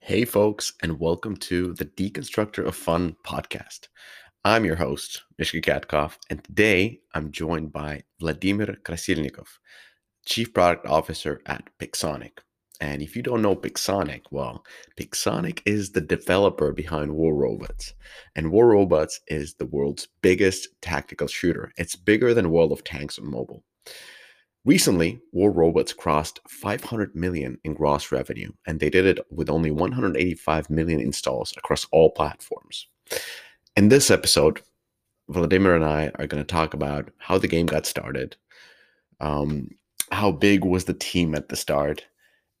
Hey, folks, and welcome to the Deconstructor of Fun podcast. I'm your host, Mishka Katkov, and today I'm joined by Vladimir Krasilnikov, Chief Product Officer at Pixonic. And if you don't know Pixonic, well, Pixonic is the developer behind War Robots. And War Robots is the world's biggest tactical shooter. It's bigger than World of Tanks on mobile. Recently, War Robots crossed 500 million in gross revenue, and they did it with only 185 million installs across all platforms. In this episode, Vladimir and I are going to talk about how the game got started, um, how big was the team at the start,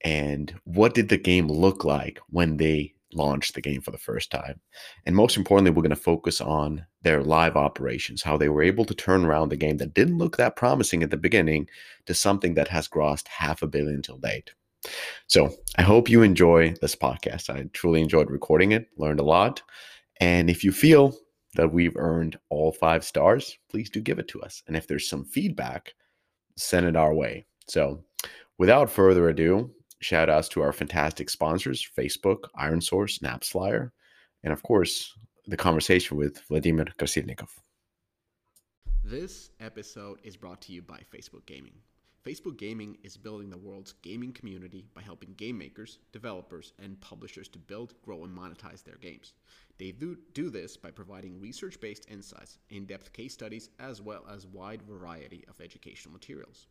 and what did the game look like when they launched the game for the first time. And most importantly, we're going to focus on their live operations, how they were able to turn around the game that didn't look that promising at the beginning to something that has grossed half a billion till date. So I hope you enjoy this podcast. I truly enjoyed recording it, learned a lot. And if you feel that we've earned all five stars, please do give it to us. And if there's some feedback, send it our way. So without further ado, shout outs to our fantastic sponsors Facebook, Iron Source, AppsFlyer, and of course, the conversation with Vladimir Krasilnikov. This episode is brought to you by Facebook Gaming. Facebook Gaming is building the world's gaming community by helping game makers, developers, and publishers to build, grow, and monetize their games. They do, do this by providing research based insights, in depth case studies, as well as wide variety of educational materials.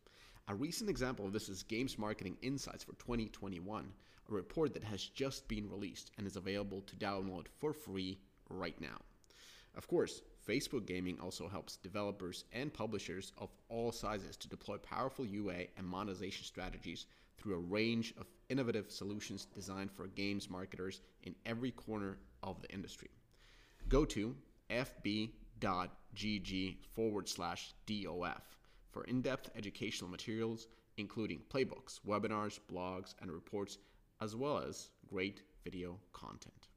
A recent example of this is Games Marketing Insights for 2021, a report that has just been released and is available to download for free right now. Of course, Facebook Gaming also helps developers and publishers of all sizes to deploy powerful UA and monetization strategies through a range of innovative solutions designed for games marketers in every corner of the industry. Go to fb.gg forward slash DOF for in depth educational materials, including playbooks, webinars, blogs, and reports, as well as great video content.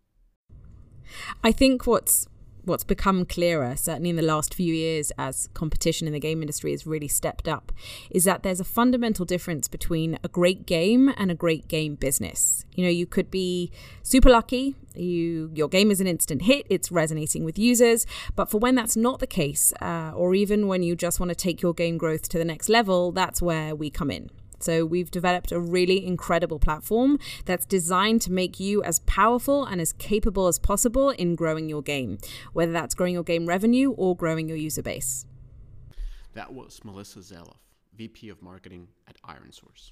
I think what's what's become clearer, certainly in the last few years as competition in the game industry has really stepped up, is that there's a fundamental difference between a great game and a great game business. You know, you could be super lucky, you your game is an instant hit, it's resonating with users, but for when that's not the case, uh, or even when you just want to take your game growth to the next level, that's where we come in. So we've developed a really incredible platform that's designed to make you as powerful and as capable as possible in growing your game, whether that's growing your game revenue or growing your user base. That was Melissa Zeloff, VP of Marketing at IronSource.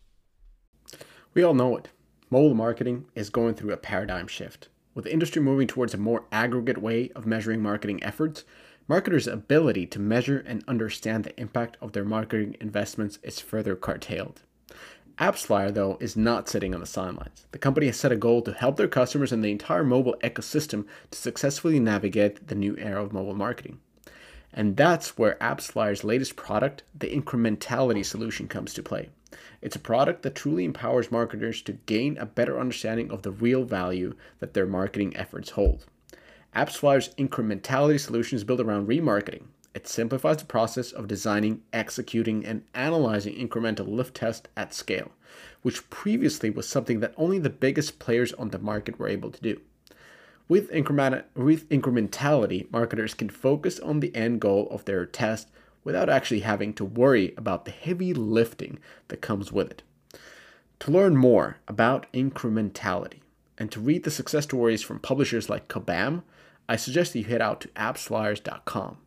We all know it. Mobile marketing is going through a paradigm shift. With the industry moving towards a more aggregate way of measuring marketing efforts, marketers' ability to measure and understand the impact of their marketing investments is further curtailed. AppsFlyer, though, is not sitting on the sidelines. The company has set a goal to help their customers and the entire mobile ecosystem to successfully navigate the new era of mobile marketing. And that's where AppsFlyer's latest product, the Incrementality solution, comes to play. It's a product that truly empowers marketers to gain a better understanding of the real value that their marketing efforts hold. AppsFlyer's Incrementality solution is built around remarketing, it simplifies the process of designing, executing, and analyzing incremental lift tests at scale, which previously was something that only the biggest players on the market were able to do. With, increment- with incrementality, marketers can focus on the end goal of their test without actually having to worry about the heavy lifting that comes with it. To learn more about incrementality and to read the success stories from publishers like Kabam, I suggest that you head out to appsflyers.com.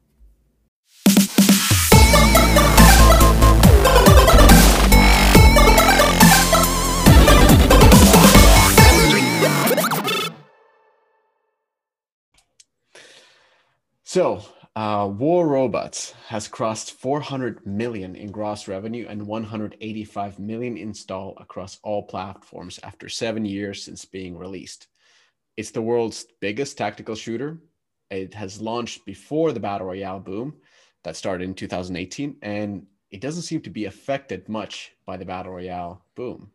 So, uh, War Robots has crossed 400 million in gross revenue and 185 million install across all platforms after seven years since being released. It's the world's biggest tactical shooter. It has launched before the Battle Royale boom that started in 2018, and it doesn't seem to be affected much by the Battle Royale boom.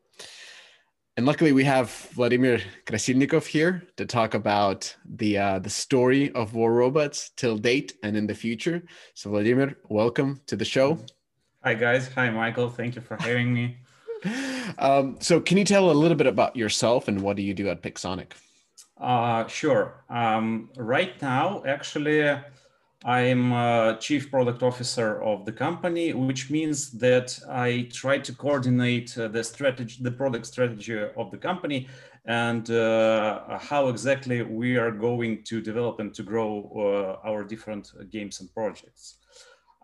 And luckily, we have Vladimir Krasilnikov here to talk about the uh, the story of War Robots till date and in the future. So, Vladimir, welcome to the show. Hi guys. Hi Michael. Thank you for having me. um, so, can you tell a little bit about yourself and what do you do at Pixonic? Uh, sure. Um, right now, actually, I'm a chief product officer of the company, which means that I try to coordinate uh, the strategy, the product strategy of the company, and uh, how exactly we are going to develop and to grow uh, our different games and projects.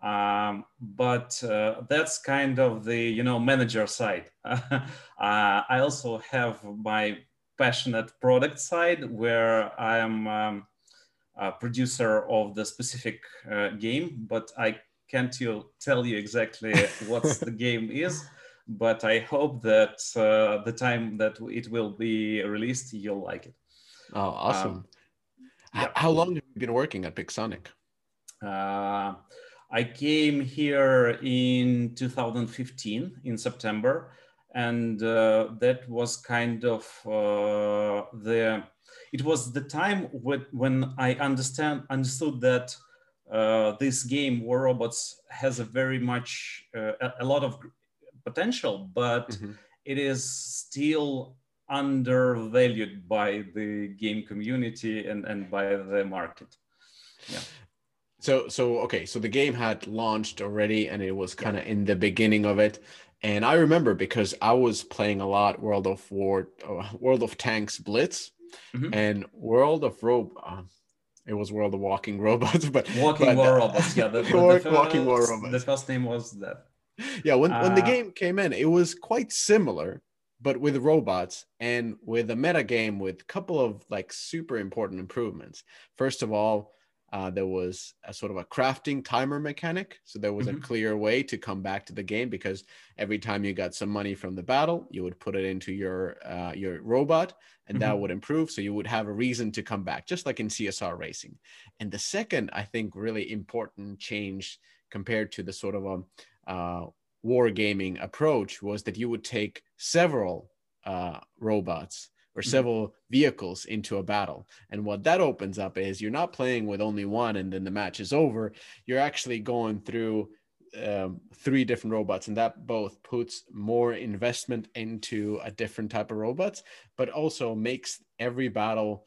Um, but uh, that's kind of the you know manager side. uh, I also have my passionate product side where I am um, producer of the specific uh, game, but I can't you tell you exactly what the game is. But I hope that uh, the time that it will be released, you'll like it. Oh, awesome! Um, yeah. How long have you been working at Pixonic? Uh, I came here in 2015 in September, and uh, that was kind of uh, the. It was the time when, when I understand understood that uh, this game War Robots has a very much uh, a, a, lot of potential, but mm-hmm. it is still undervalued by the game community and, and by the market. Yeah. So so okay, so the game had launched already and it was kind of yeah. in the beginning of it. And I remember because I was playing a lot World of War, uh, World of Tanks Blitz, mm-hmm. and World of Rope. Uh, it was World of Walking Robots, but Walking but, War Robots. Yeah, the, the, first, Walking War Robots. The first name was that. Yeah, when when the uh, game came in, it was quite similar, but with robots and with a meta game with a couple of like super important improvements. First of all, uh, there was a sort of a crafting timer mechanic. So there was mm-hmm. a clear way to come back to the game because every time you got some money from the battle, you would put it into your uh, your robot, and mm-hmm. that would improve. So you would have a reason to come back, just like in CSR racing. And the second, I think, really important change compared to the sort of a uh, war gaming approach was that you would take several uh, robots or mm-hmm. several vehicles into a battle. And what that opens up is you're not playing with only one and then the match is over. You're actually going through um, three different robots, and that both puts more investment into a different type of robots, but also makes every battle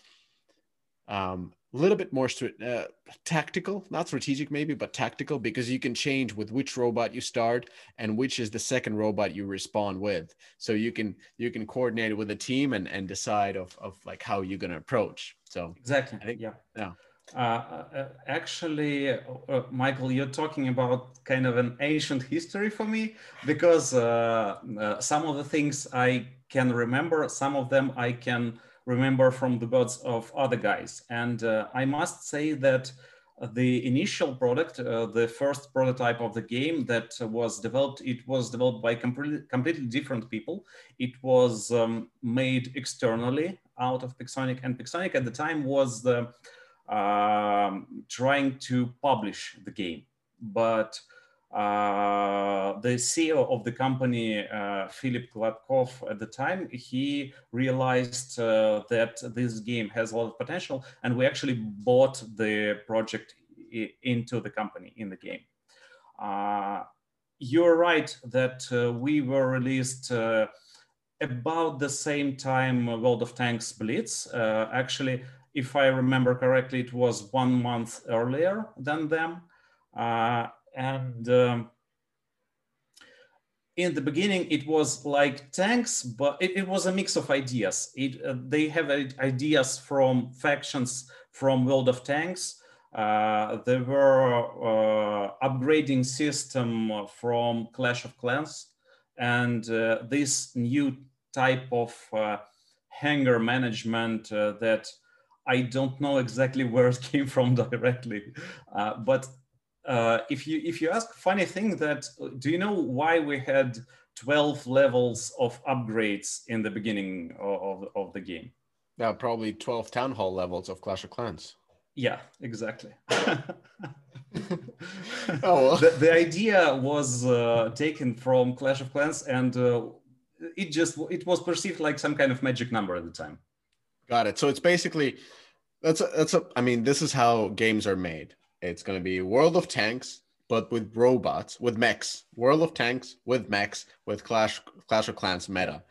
um, little bit more uh, tactical, not strategic maybe, but tactical because you can change with which robot you start and which is the second robot you respond with. So you can you can coordinate with a team and and decide of of like how you're gonna approach. So exactly, I think yeah, yeah. Uh, uh, actually, uh, Michael, you're talking about kind of an ancient history for me because uh, uh, some of the things I can remember, some of them I can remember from the words of other guys. And uh, I must say that the initial product, uh, the first prototype of the game that was developed, it was developed by completely, different people. It was um, made externally out of Pixonic, and Pixonic at the time was the, uh, trying to publish the game. But uh, the CEO of the company, uh, Philip Gladkov, at the time, he realized uh, that this game has a lot of potential, and we actually bought the project into the company in the game. Uh, you're right that uh, we were released uh, about the same time World of Tanks Blitz. actually, if I remember correctly, it was one month earlier than them and um, in the beginning it was like tanks but it, it was a mix of ideas. It, uh, they have ideas from factions from world of tanks. Uh, there were uh, upgrading system from clash of clans and uh, this new type of uh, hangar management that i don't know exactly where it came from directly. But uh, if you if you ask funny thing that do you know why we had 12 levels of upgrades in the beginning of, of, of the game? Yeah probably 12 town hall levels of clash of clans. Yeah exactly. Oh well. the, the idea was uh, taken from clash of clans and uh, it just it was perceived like some kind of magic number at the time. Got it. So it's basically that's a, that's a i mean this is how games are made it's going to be World of Tanks but with robots, with mechs, World of Tanks with mechs, with Clash Clash of Clans meta.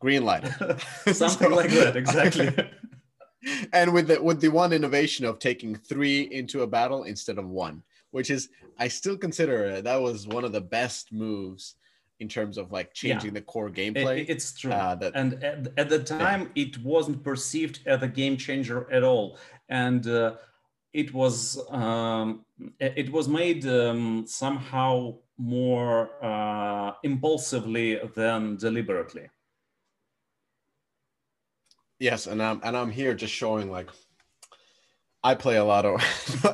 Green light. Something so, like that, exactly. and with the with the one innovation of taking three into a battle instead of one, which is I still consider that was one of the best moves in terms of like changing yeah. the core gameplay. It, it's true. Uh, that, and at, at the time, yeah. it wasn't perceived as a game changer at all, and uh, it was um, it was made um, somehow more uh, impulsively than deliberately. Yes, and I'm and I'm here just showing like I play a lot of.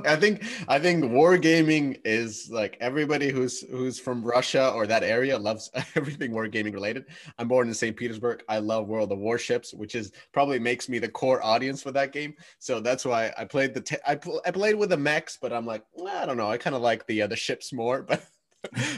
I think I think wargaming is like everybody who's who's from Russia or that area loves everything wargaming related. I'm born in St. Petersburg. I love World of Warships, which is probably makes me the core audience for that game. So that's why I played the. I, pl- I played with the mechs, but I'm like I don't know. I kind of like the uh, the ships more, but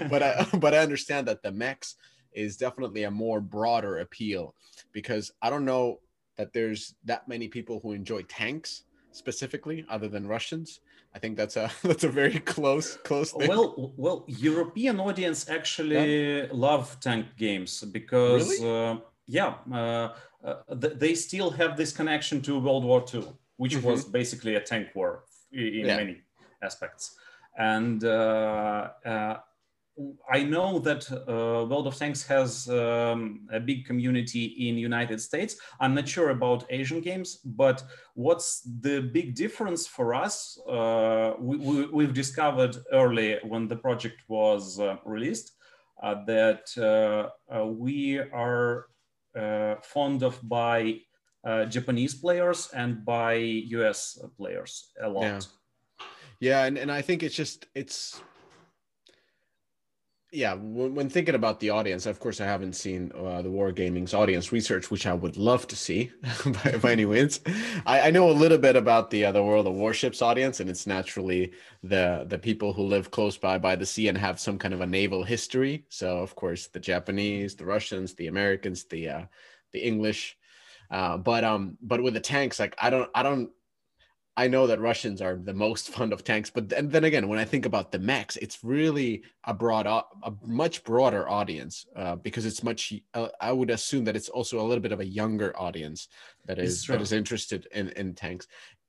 but I but I understand that the mechs is definitely a more broader appeal because I don't know that there's that many people who enjoy tanks specifically other than Russians. I think that's a that's a very close close thing. Well, well, European audience actually yeah. love tank games because really? uh, yeah, uh, uh, they still have this connection to World War II, which mm-hmm. was basically a tank war in yeah. many aspects, and uh, uh, I know that uh, World of Tanks has um, a big community in United States. I'm not sure about Asian games, but what's the big difference for us? Uh, we, have discovered early when the project was uh, released uh, that uh, uh, we are fond of by Japanese players and by US players a lot. Yeah, yeah and, and I think it's just, it's yeah when, when, thinking about the audience of course i haven't seen uh, the wargaming's audience research which i would love to see by, by, any means. I, I, know a little bit about the uh, the world of warships audience and it's naturally the the people who live close by by the sea and have some kind of a naval history. So of course the japanese the russians the americans the uh, the english. Uh, but um but with the tanks like i don't i don't I know that Russians are the most fond of tanks, but then, then again, when I think about the mechs, it's really a broad, a much broader audience uh, because it's much. Uh, I would assume that it's also a little bit of a younger audience that is that is interested in in tanks,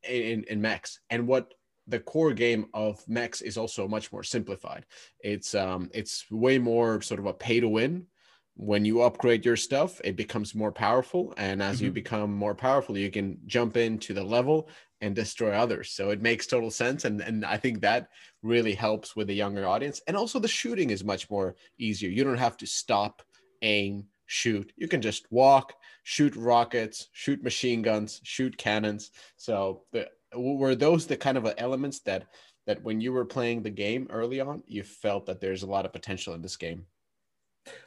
in in mechs, and what the core game of mechs is also much more simplified. It's um it's way more sort of a pay to win when you upgrade your stuff, it becomes more powerful. And as mm-hmm. you become more powerful, you can jump into the level and destroy others. So it makes total sense. And, and I think that really helps with the younger audience. And also the shooting is much more easier. You don't have to stop, aim, shoot. You can just walk, shoot rockets, shoot machine guns, shoot cannons. So the, were those the kind of elements that that when you were playing the game early on, you felt that there's a lot of potential in this game?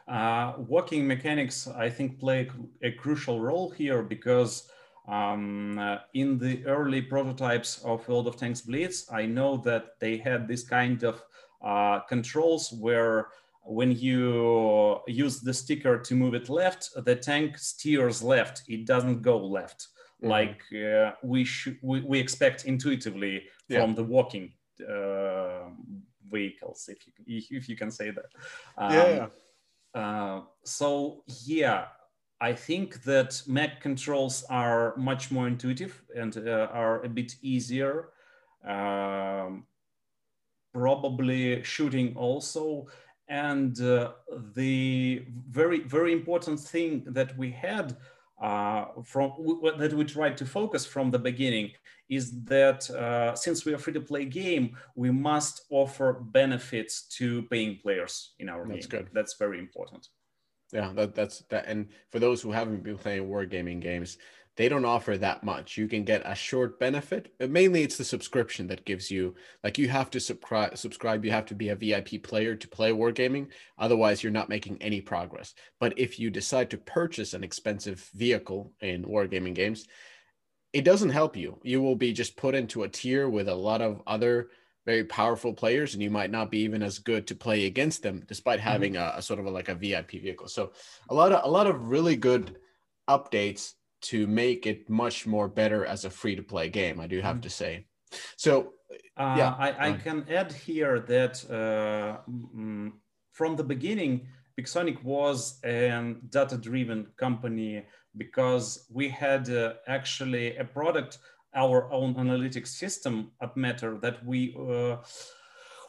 Uh, walking mechanics, I think, play a crucial role here because um, uh, in the early prototypes of World of Tanks Blitz, I know that they had this kind of uh, controls where when you use the sticker to move it left, the tank steers left. It doesn't go left mm-hmm. like uh, we should we, we, expect intuitively yeah. from the walking uh, vehicles, if you if you can say that. Um, yeah. Uh, so yeah, I think that mech controls are much more intuitive and uh, are a bit easier. Um, probably shooting also. And uh, the very, very important thing that we had uh, from that we tried to focus from the beginning is that uh, since we are free to play game, we must offer benefits to paying players in our That's game. good. That's very important. Yeah, that, that's that. And for those who haven't been playing wargaming games, they don't offer that much. You can get a short benefit. But mainly, it's the subscription that gives you like you have to subscribe. Subscribe. You have to be a VIP player to play wargaming. Otherwise, you're not making any progress. But if you decide to purchase an expensive vehicle in wargaming games, it doesn't help you. You will be just put into a tier with a lot of other very powerful players, and you might not be even as good to play against them, despite mm-hmm. having mm-hmm. a, a, sort of a, like a VIP vehicle. So a lot of a lot of really good updates to make it much more better as a free to play game. I do have mm-hmm. to say. So, uh, yeah, I, I can add here that uh, mm, from the beginning, Pixonic was a data-driven company because we had uh, actually a product, our own analytics system at Matter that we uh,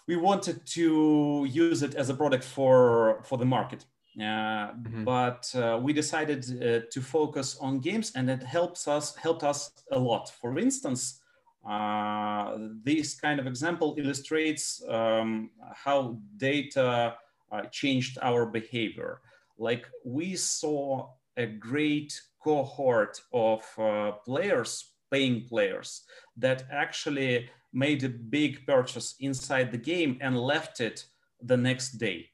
we wanted to use it as a product for for the market. Mm-hmm. But uh, we decided uh, to focus on games, and it helps us helped us a lot. For instance, uh, this kind of example illustrates um, how data changed our behavior. Like we saw a great cohort of uh, players, paying players, that actually made a big purchase inside the game and left it the next day.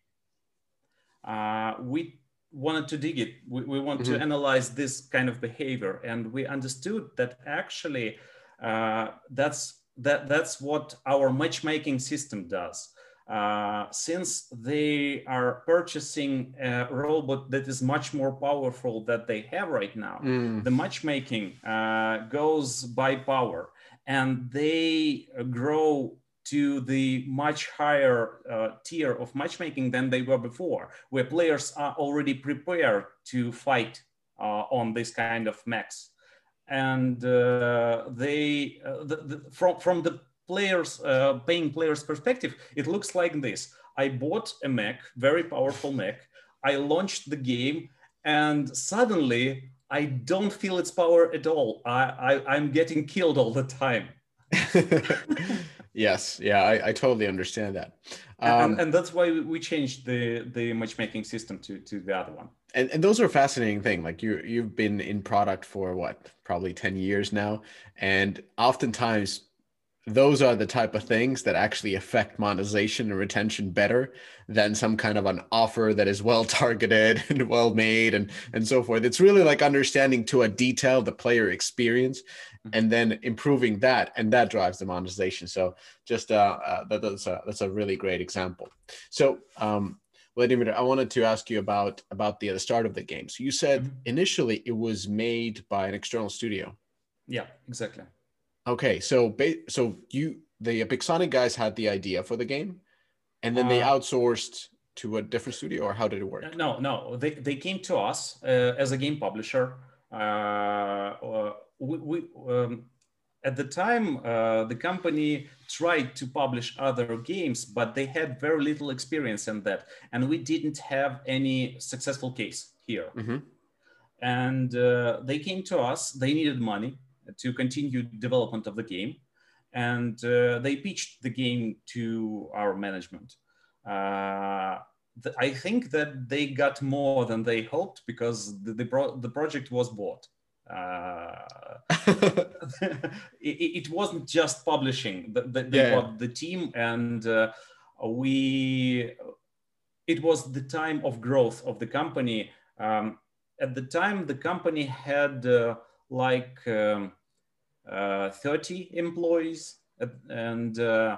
Uh, we wanted to dig it. We, we want mm-hmm. to analyze this kind of behavior, and we understood that actually uh, that's that that's what our matchmaking system does. Uh, since they are purchasing a robot that is much more powerful that they have right now, mm. the matchmaking uh, goes by power, and they grow to the much higher uh, tier of matchmaking than they were before, where players are already prepared to fight uh, on this kind of mechs and uh, they uh, the, the, from from the players uh, paying players perspective it looks like this. I bought a mech very powerful mech i launched the game and suddenly i don't feel its power at all. I, I i'm getting killed all the time yes. Yeah I, I totally understand that. Um, and, and that's why we changed the the matchmaking system to to the other one. And, and those are a fascinating thing like you you've been in product for what probably 10 years now and oftentimes those are the type of things that actually affect monetization and retention better than some kind of an offer that is well targeted and well made and and so forth it's really like understanding to a detail the player experience mm-hmm. and then improving that and that drives the monetization so just uh, uh that, that's a that's a really great example so um Vladimir, I wanted to ask you about about the, the start of the game. So you said mm-hmm. initially it was made by an external studio. Yeah, exactly. Okay, so so you the Pixonic guys had the idea for the game, and then uh, they outsourced to a different studio, or how did it work? No, no, they they came to us uh, as a game publisher. Uh, uh we, we um, at the time, uh, the company tried to publish other games, but they had very little experience in that. And we didn't have any successful case here. Mm-hmm. And uh, they came to us, they needed money to continue development of the game. And uh, they pitched the game to our management. Uh, I think that they got more than they hoped because the, the, pro- the project was bought. Uh, it, it, wasn't just publishing. The, the, they yeah. the team, and uh, we. It was the time of growth of the company. Um, at the time, the company had uh, like um, uh, 30 employees, and uh,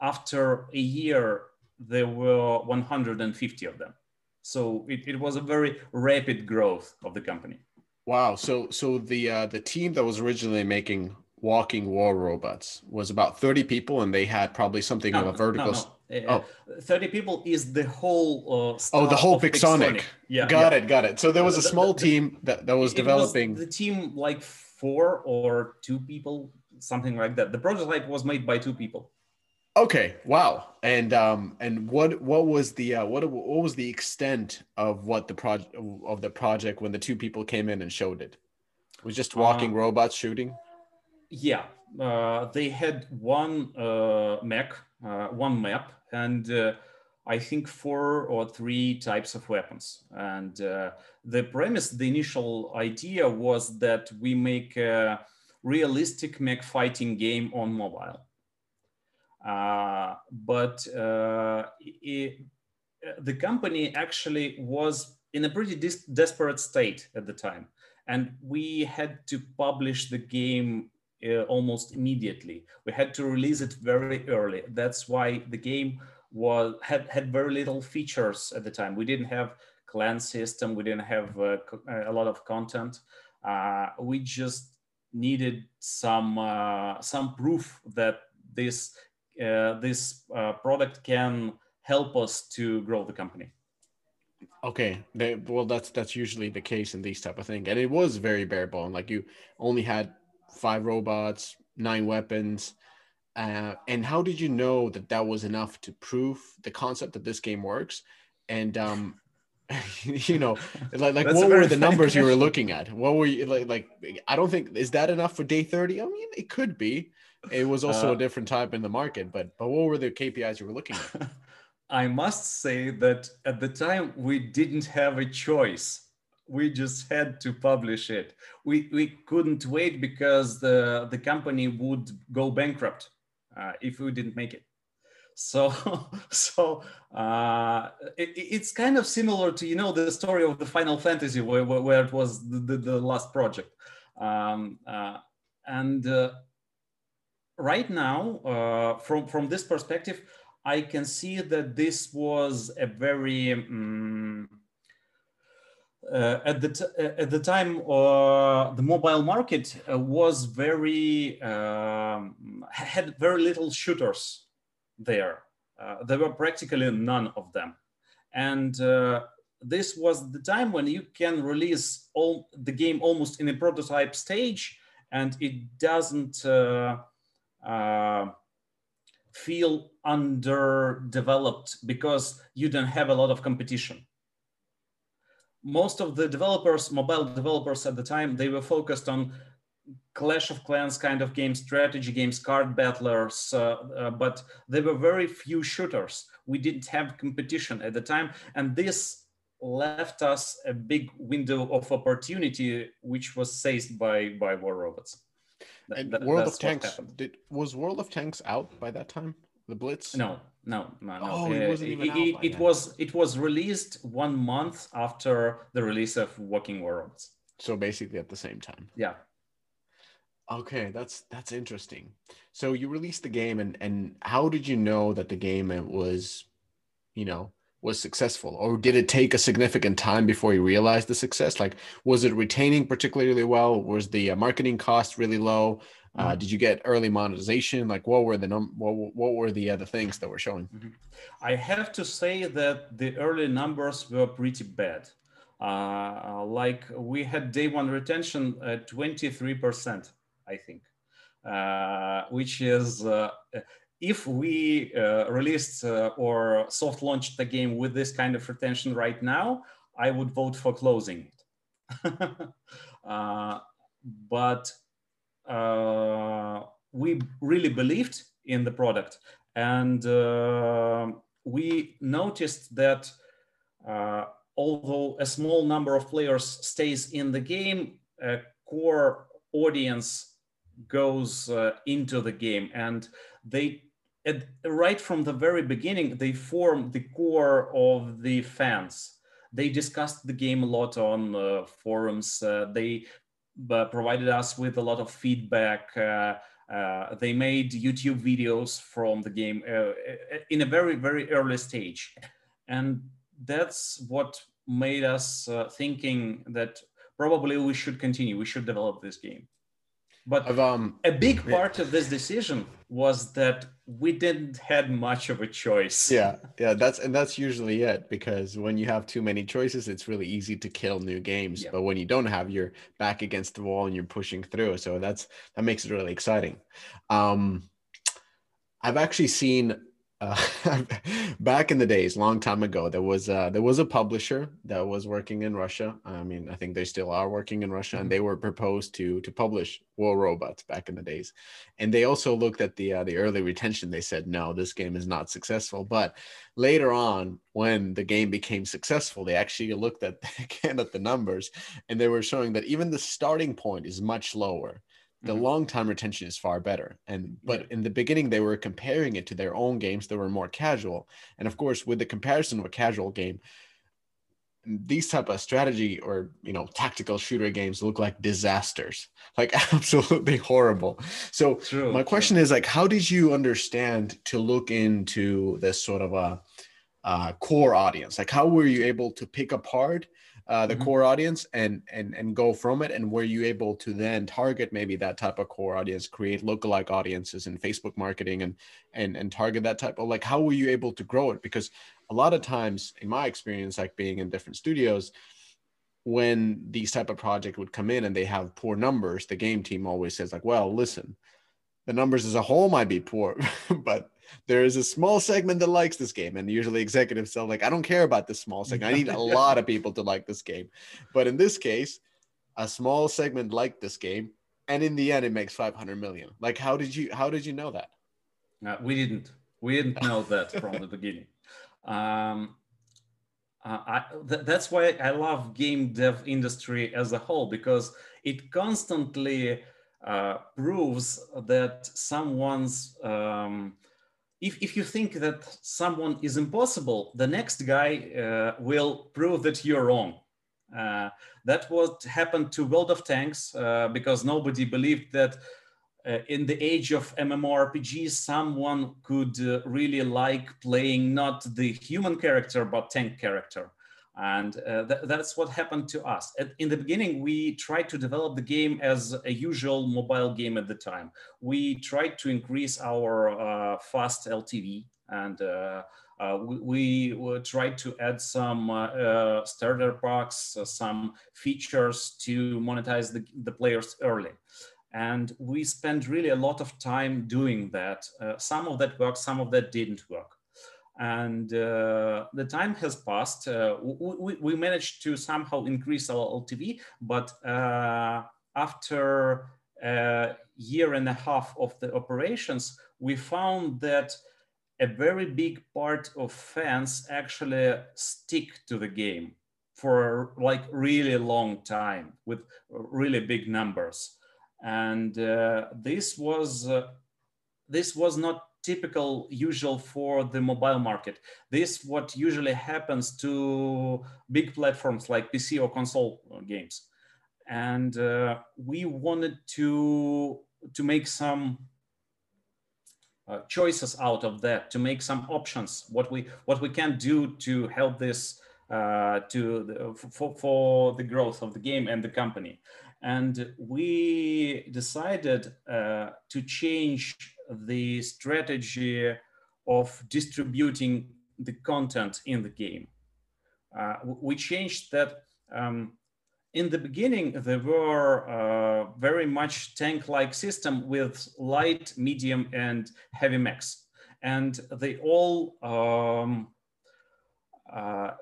after a year, there were 150 of them. So it, it was a very rapid growth of the company. Wow. So so the uh, the team that was originally making walking war robots was about 30 people and they had probably something no, of a vertical no, no. Uh, oh 30 people is the whole uh, oh the whole pixonic. yeah got yeah. it got it so there was a small the, the, team that, that was developing was the team like four or two people something like that the prototype was made by two people Okay. Wow. And um and what what was the uh, what what was the extent of what the project of the project when the two people came in and showed it? it was just walking uh, robots shooting? Yeah. Uh, they had one uh, mech, one map, and uh, I think four or three types of weapons. And uh, the premise, the initial idea was that we make a realistic mech fighting game on mobile. Uh, but uh, it, the company actually was in a pretty desperate state at the time. And we had to publish the game uh, almost immediately. We had to release it very early. That's why the game was had, had very little features at the time. We didn't have clan system. We didn't have uh, a lot of content. Uh, we just needed some uh, some proof that this uh, this uh, product can help us to grow the company. Okay, they, well, that's that's usually the case in these type of thing, and it was very bare bone. Like you only had five robots, nine weapons, uh, and how did you know that that was enough to prove the concept that this game works? And um, you know, like like what were the numbers question. you were looking at? What were you like? Like I don't think is that enough for day thirty. I mean, it could be. It was also uh, a different time in the market, but but what were the KPIs you were looking at? I must say that at the time we didn't have a choice. We just had to publish it. We we couldn't wait because the the company would go bankrupt uh, if we didn't make it. So so uh, it, it's kind of similar to you know the story of the Final Fantasy where where, it was the, the, the last project. Um, uh, and uh, right now, uh, from from this perspective, I can see that this was a very um, uh, at the uh, at the time uh, the mobile market uh, was very um, had very little shooters there. Uh, there were practically none of them, and uh, this was the time when you can release all the game almost in a prototype stage, and it doesn't feel underdeveloped because you don't have a lot of competition. Most of the developers, mobile developers at the time, they were focused on Clash of Clans kind of games, strategy games, card battlers, uh, uh, but there were very few shooters. We didn't have competition at the time, and this left us a big window of opportunity, which was seized by by War Robots. And that, World of Tanks did was World of Tanks out by that time? The Blitz? No, no, no, no. Oh, it wasn't even it, out. It, it was it was released one month after the release of Walking Worlds. So basically at the same time. Yeah. Okay, that's that's interesting. So you released the game, and and how did you know that the game was, you know, was successful or did it take a significant time before you realized the success like was it retaining particularly well was the uh, marketing cost really low uh, mm-hmm. did you get early monetization like what were the num what, what were the other things that were showing mm-hmm. i have to say that the early numbers were pretty bad uh, like we had day one retention at 23% i think uh, which is uh, if we uh, released uh, or soft launched the game with this kind of retention right now, I would vote for closing it. uh, but we really believed in the product, and uh, we noticed that uh, although a small number of players stays in the game, a core audience goes into the game and they at, right from the very beginning, they form the core of the fans. They discussed the game a lot on uh, forums. Uh, they uh, provided us with a lot of feedback. Uh, uh, they made YouTube videos from the game uh, in a very, very early stage. And that's what made us thinking that probably we should continue, we should develop this game. But um, a big part of this decision was that we didn't had much of a choice. Yeah, yeah, that's and that's usually it because when you have too many choices, it's really easy to kill new games. Yeah. But when you don't have, you're back against the wall and you're pushing through. So that's that makes it really exciting. Um, I've actually seen uh, back in the days, long time ago, there was uh, there was a publisher that was working in Russia. I mean, I think they still are working in Russia, and mm-hmm. they were proposed to to publish War Robots back in the days. And they also looked at the uh, the early retention. They said, no, this game is not successful. But later on, when the game became successful, they actually looked at again at the numbers, and they were showing that even the starting point is much lower the mm-hmm. long time retention is far better and but yeah. in the beginning they were comparing it to their own games that were more casual and of course with the comparison of a casual game these type of strategy or you know tactical shooter games look like disasters like absolutely horrible so true, my question true. is like how did you understand to look into this sort of a uh, core audience like how were you able to pick apart uh, the Mhm. core audience and and and go from it and were you able to then target maybe that type of core audience create lookalike audiences in facebook marketing and and and target that type of like how were you able to grow it because a lot of times in my experience like being in different studios when these type of project would come in and they have poor numbers the game team always says like well listen the numbers as a whole might be poor but there is a small segment that likes this game and usually executives tell like i don't care about this small segment i need a lot of people to like this game but in this case a small segment liked this game and in the end it makes 500 million like how did you how did you know that Uh, we didn't. We didn't know that from the beginning. Um, uh, I, th- that's why I love game dev industry as a whole because it constantly uh, proves that someone's um, if, if you think that someone is impossible the next guy uh, will prove that you're wrong. Uh, that what happened to world of tanks uh, because nobody believed that uh, in the age of MMORPGs, someone could uh, really like playing not the human character but tank character, and uh, th- that's what happened to us. At, in the beginning, we tried to develop the game as a usual mobile game at the time. We tried to increase our uh, fast LTV and. Uh, uh, we, we tried to add some uh, uh, starter packs, some features to monetize the, the players early and we spent really a lot of time doing that. Some of that worked, some of that didn't work. And uh, the time has passed. Uh, we, we, managed to somehow increase our LTV, but after a year and a half of the operations, we found that a very big part of fans actually stick to the game for like really long time with really big numbers and uh, this was uh, this was not typical usual for the mobile market. This what usually happens to big platforms like pc or console games. And uh, we wanted to to make some uh, choices out of that to make some options what we what we can do to help this uh, to the, for, for the growth of the game and the company. And we decided uh, to change the strategy of distributing the content in the game. Uh, we changed that. Um, in the beginning, there were uh, very much tank-like system with light, medium, and heavy mechs, and they all um, uh,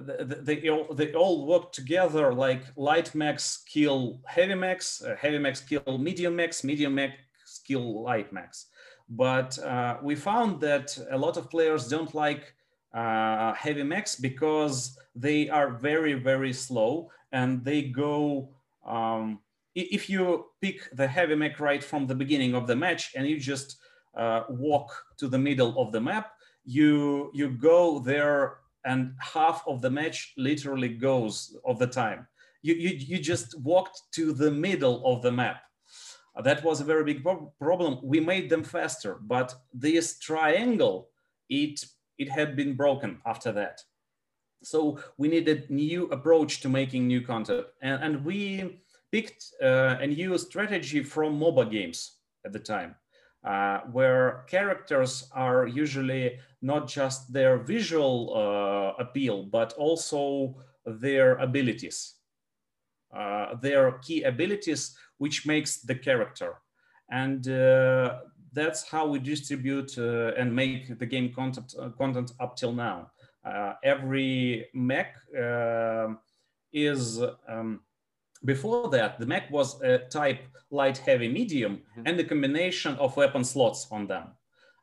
they, they, all, they all work together like light mechs kill heavy mechs, uh, heavy mechs kill medium mechs, medium mechs kill light mechs. But uh, we found that a lot of players don't like uh, heavy mechs because they are very, very slow and they go. Um, if you pick the heavy mech right from the beginning of the match and you just uh, walk to the middle of the map, you you go there and half of the match literally goes of the time. You, you, you just walked to the middle of the map. That was a very big pro problem. We made them faster, but this triangle, it, it had been broken after that. So we needed new approach to making new content. And, and we picked uh, a new strategy from MOBA games at the time. Uh, where characters are usually not just their visual uh, appeal, but also their abilities, their key abilities, which makes the character. And uh, that's how we distribute uh, and make the game content, content up till now. every mech is um, before that, the mech was a type light, heavy, medium, mm-hmm. and the combination of weapon slots on them.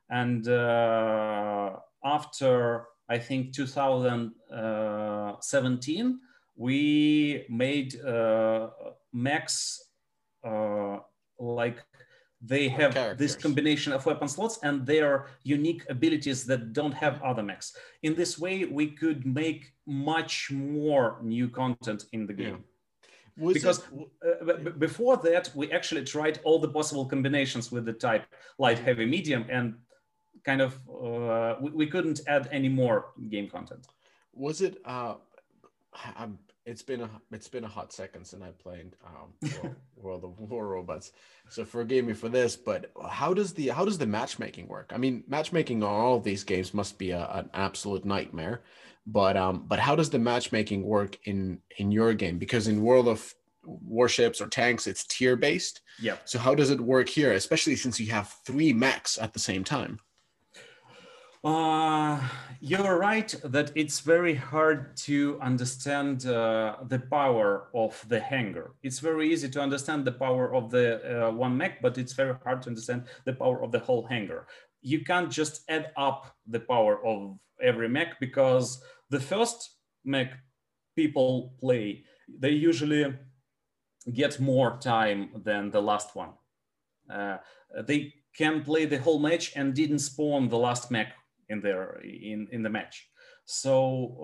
And uh, after, I think, 2017, we made uh, mechs uh, like they have Characters. this combination of weapon slots and their unique abilities that don't have other mechs. In this way, we could make much more new content in the game. Yeah. Because it... uh, before that, we actually tried all the possible combinations with the type light, heavy, medium, and kind of uh, we, we, couldn't add any more game content. Was it? Uh, it's been a it's been a hot second since I played um, World, World of War Robots, so forgive me for this. But how does the how does the matchmaking work? I mean, matchmaking on all of these games must be a, an absolute nightmare. But um, but how does the matchmaking work in in your game? Because in World of Warships or tanks, it's tier based. Yeah. So how does it work here, especially since you have three mechs at the same time? Uh, you're right that it's very hard to understand uh, the power of the hangar. It's very easy to understand the power of the uh, one mech, but it's very hard to understand the power of the whole hangar. You can't just add up the power of every mech because the first mech people play, they usually get more time than the last one. Uh, they can play the whole match and didn't spawn the last mech in their in in the match. So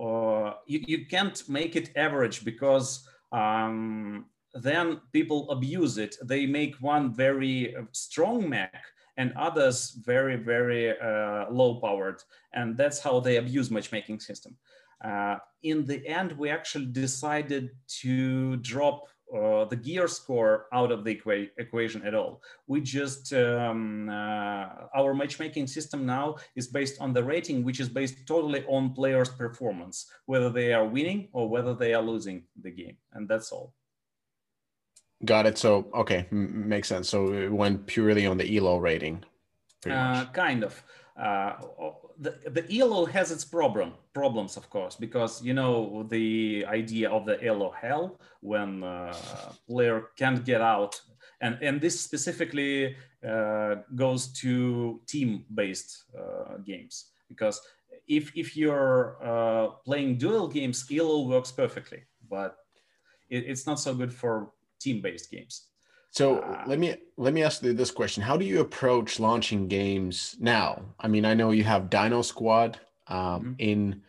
uh, you you can't make it average because um, then people abuse it. They make one very strong mech and others very very uh, low powered, and that's how they abuse matchmaking system. Uh, in the end, we actually decided to drop uh, the gear score out of the equa equation at all. We just, um, uh, our matchmaking system now is based on the rating, which is based totally on players' performance, whether they are winning or whether they are losing the game. And that's all. Got it. So, okay, M makes sense. So it went purely on the ELO rating. Uh, kind of. Uh, the, the ELO has its problem problems, of course, because you know the idea of the ELO hell when uh, player can't get out, and and this specifically uh, goes to team-based uh, games because if if you're uh, playing duel games, ELO works perfectly, but it, it's not so good for team-based games. So uh, let me let me ask you this question: How do you approach launching games now? I mean, I know you have Dino Squad um, mm-hmm. in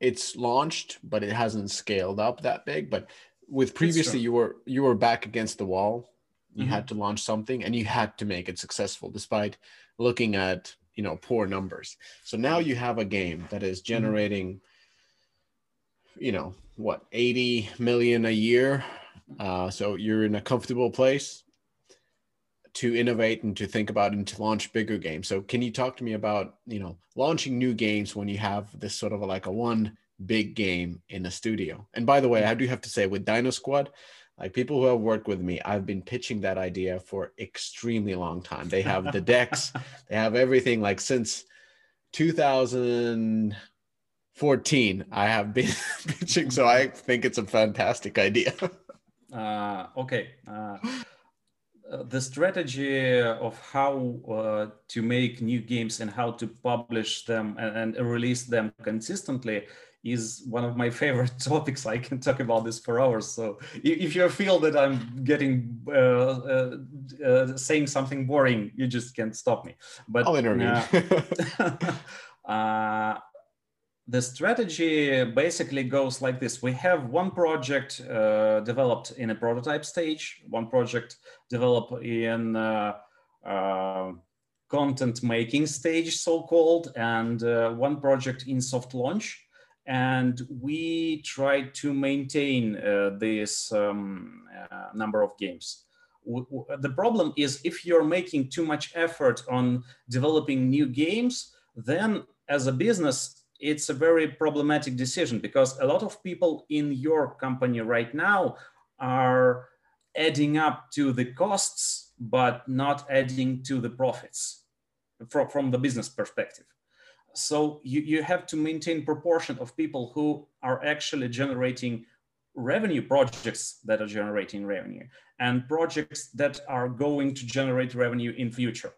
it's launched, but it hasn't scaled up that big. But with previously, you were you were back against the wall. You mm-hmm. had to launch something, and you had to make it successful, despite looking at you know poor numbers. So now you have a game that is mm-hmm. generating, mm-hmm. you know, what eighty million a year uh, so you're in a comfortable place to innovate and to think about and to launch bigger games. So can you talk to me about, you know, launching new games when you have this sort of like a one big game in a studio? And by the way, I do have to say with Dino Squad, like people who have worked with me, I've been pitching that idea for extremely long time. They have the decks, they have everything like since 2014 I have been pitching so I think it's a fantastic idea. Uh, okay. Uh, the strategy of how uh, to make new games and how to publish them and, and, release them consistently is one of my favorite topics. I can talk about this for hours. So if you feel that I'm getting uh, uh, uh, saying something boring, you just can't stop me. But I'll intervene. the strategy basically goes like this. We have one project uh, developed in a prototype stage, one project developed in uh, uh, content making stage, so-called, and uh, one project in soft launch. And we try to maintain uh, this um, uh, number of games. the problem is if you're making too much effort on developing new games, then as a business, it's a very problematic decision because a lot of people in your company right now are adding up to the costs but not adding to the profits from, from the business perspective. So you, you have to maintain proportion of people who are actually generating revenue projects that are generating revenue and projects that are going to generate revenue in future.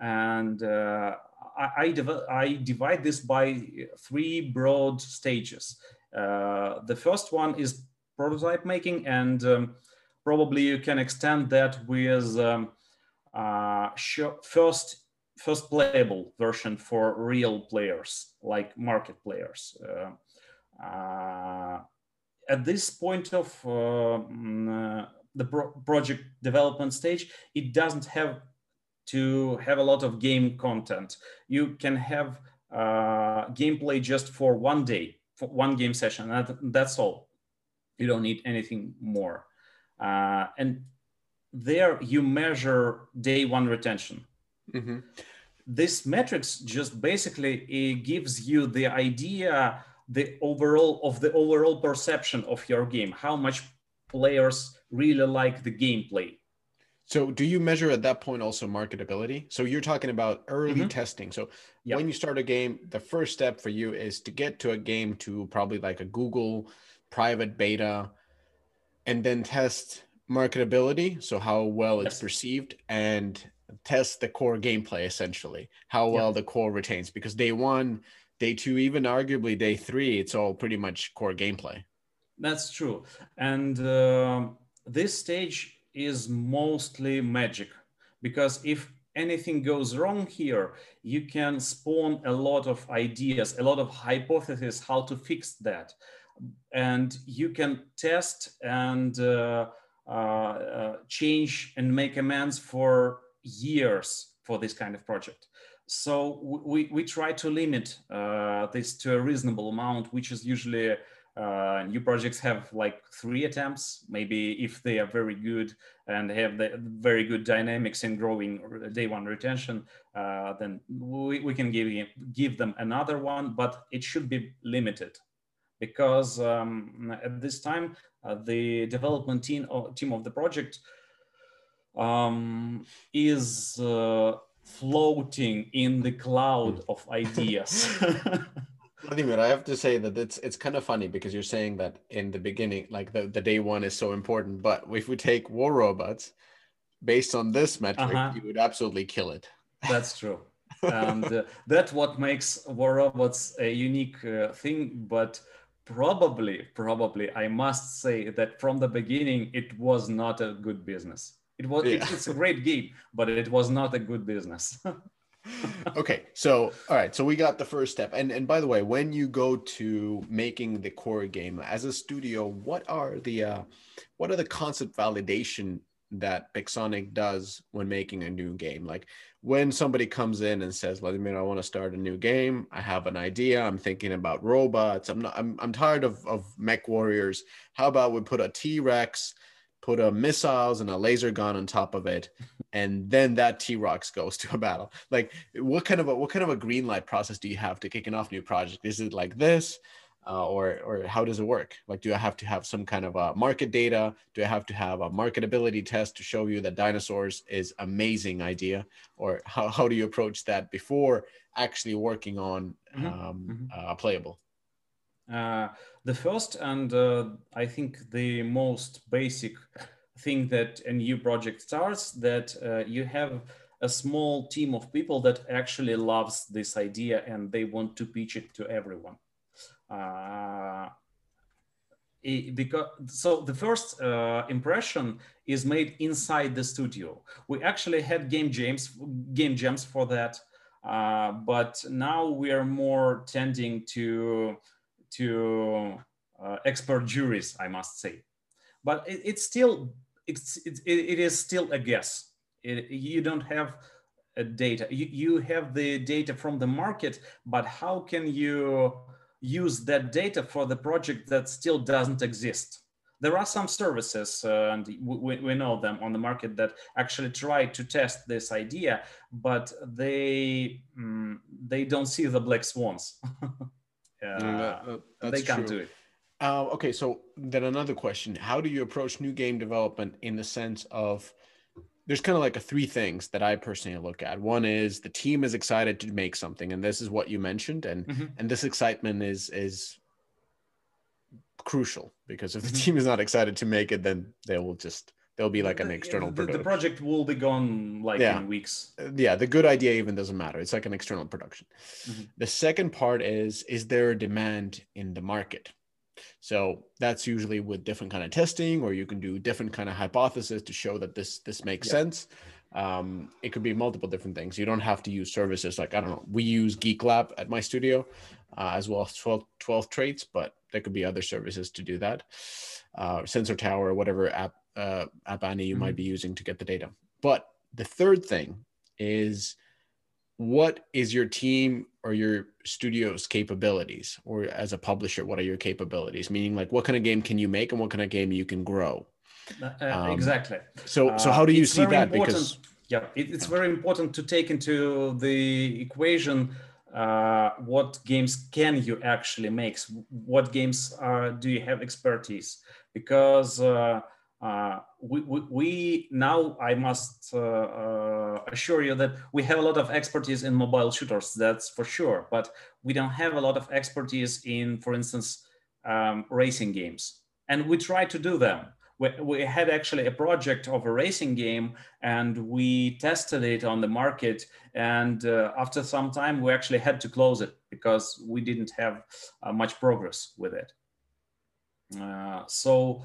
And uh, I, I, div I, divide this by three broad stages. Uh, the first one is prototype making, and um, probably you can extend that with um, uh, first first playable version for real players, like market players. Uh, uh at this point of uh, mm, uh, the pro project development stage, it doesn't have to have a lot of game content. You can have uh, gameplay just for one day, for one game session. That, that's all. You don't need anything more. Uh, and there you measure day one retention. Mm-hmm. This metrics just basically it gives you the idea, the overall of the overall perception of your game, how much players really like the gameplay. So, do you measure at that point also marketability? So, you're talking about early mm-hmm. testing. So, yep. when you start a game, the first step for you is to get to a game to probably like a Google private beta and then test marketability. So, how well it's yes. perceived and test the core gameplay essentially, how well yep. the core retains. Because day one, day two, even arguably day three, it's all pretty much core gameplay. That's true. And uh, this stage is mostly magic because if anything goes wrong here, you can spawn a lot of ideas, a lot of hypotheses how to fix that. And you can test and uh, uh, uh, change and make amends for years for this kind of project. So we, we try to limit uh, this to a reasonable amount, which is usually uh, new projects have like three attempts, maybe if they are very good and have the very good dynamics in growing day one retention, uh, then we, we can give, give them another one, but it should be limited because um, at this time, uh, the development team, uh, team of the project um, is uh, floating in the cloud of ideas. Vladimir, I have to say that it's it's kind of funny because you're saying that in the beginning, like the, the day one is so important. But if we take War Robots, based on this metric, uh-huh. you would absolutely kill it. That's true. and uh, that's what makes War Robots a unique uh, thing. But probably, probably, I must say that from the beginning, it was not a good business. It was. Yeah. It, it's a great game, but it was not a good business. okay so all right so we got the first step. And and by the way when you go to making the core game as a studio what are the uh what are the concept validation that Pixonic does when making a new game? Like when somebody comes in and says let me know i want to start a new game. I have an idea. I'm thinking about robots. I'm not i'm, I'm tired of of mech warriors. How about we put a t-rex put a missiles and a laser gun on top of it, and then that T-Rex goes to a battle. Like, what kind of a what kind of a green light process do you have to kicking off new project? Is it like this? Uh, or or how does it work? Like, do I have to have some kind of a market data? Do I have to have a marketability test to show you that dinosaurs is amazing idea? Or how, how do you approach that before actually working on mm-hmm. Um, mm-hmm. Uh, playable? Uh, the first and uh, I think the most basic thing that a new project starts that uh, you have a small team of people that actually loves this idea and they want to pitch it to everyone. Uh, because so the first uh, impression is made inside the studio. We actually had game jams, game jams for that, uh, but now we are more tending to to uh, expert juries, I must say. But it, it's still, it's, it, it is still a guess. It, you don't have a data. You, you have the data from the market, but how can you use that data for the project that still doesn't exist? There are some services, uh, and we, we know them on the market that actually try to test this idea, but they mm, they don't see the black swans. Uh, that, they can't true. do it. Uh, okay, so then another question: How do you approach new game development in the sense of there's kind of like a three things that I personally look at. One is the team is excited to make something, and this is what you mentioned, and mm-hmm. and this excitement is is crucial because if the mm-hmm. team is not excited to make it, then they will just there'll be like an external the, the, project will be gone like yeah. in weeks. Uh, yeah the good idea even doesn't matter. It's like an external production. Mm-hmm. the second part is is there a demand in the market? So that's usually with different kind of testing or you can do different kind of hypothesis to show that this this makes yeah. sense. Um, it could be multiple different things. You don't have to use services like i don't know we use GeekLab at my studio uh, as well as 12, 12 traits but there could be other services to do that. Uh, sensor tower or whatever app uh, App Annie you mm-hmm. might be using to get the data. But the third thing is what is your team or your studio's capabilities? Or as a publisher what are your capabilities? Meaning like what kind of game can you make and what kind of game you can grow? Uh, um, exactly. so so how do you see that? because yeah it, it's very important to take into the equation uh, what games can you actually make? What games uh, do you have expertise? Because uh, uh, we, we, we, now I must uh, uh, assure you that we have a lot of expertise in mobile shooters, that's for sure, but we don't have a lot of expertise in, for instance, um, racing games. And we try to do them. We, we had actually a project of a racing game and we tested it on the market. And uh, after some time, we actually had to close it because we didn't have uh, much progress with it. Uh, so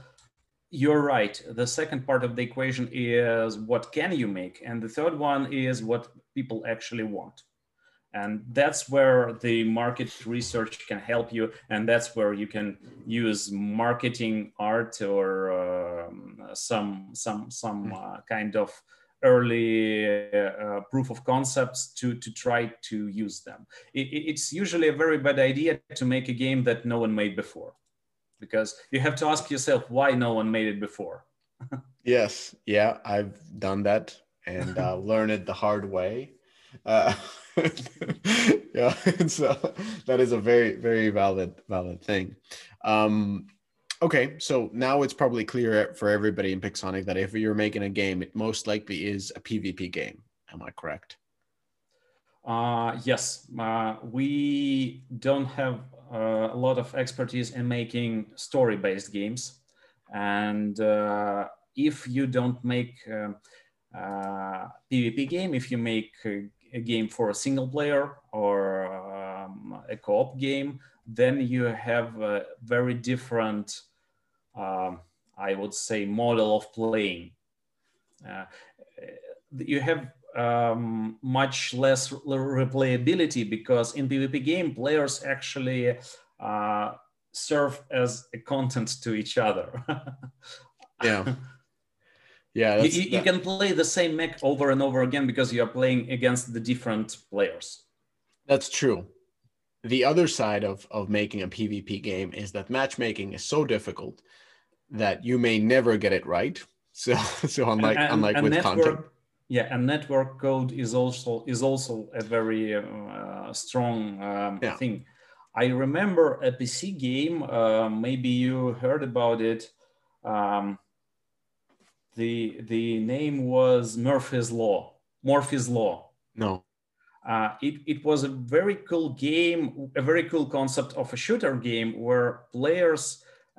you're right. The second part of the equation is what can you make? And the third one is what people actually want. And that's where the market research can help you. And that's where you can use marketing art or um, some, some, some hmm. uh, kind of early uh, proof of concepts to, to try to use them. It, it's usually a very bad idea to make a game that no one made before because you have to ask yourself why no one made it before. yes, yeah, I've done that and uh, learned it the hard way. Uh, yeah, so that is a very, very valid, valid thing. Um, okay, so now it's probably clear for everybody in Pixonic that if you're making a game, it most likely is a PvP game. Am I correct? Uh, yes, uh, we don't have a lot of expertise in making story-based games, and uh, if you don't make uh, uh PvP game, if you make a, a, game for a single player or um, a co-op game, then you have a very different, um, I would say, model of playing. Uh, you have um, much less replayability because in PvP game, players actually uh, serve as a content to each other. yeah. Yeah, you, you can play the same mech over and over again because you are playing against the different players. That's true. The other side of, of making a PvP game is that matchmaking is so difficult that you may never get it right. So, so unlike and, unlike and with network, content, yeah and network code is also is also a very uh, strong um, yeah. thing. I remember a pc game uh, maybe you heard about it. Um, the the name was murphy's law murphy's law. No. Uh, it, it was a very cool game a very cool concept of a shooter game where players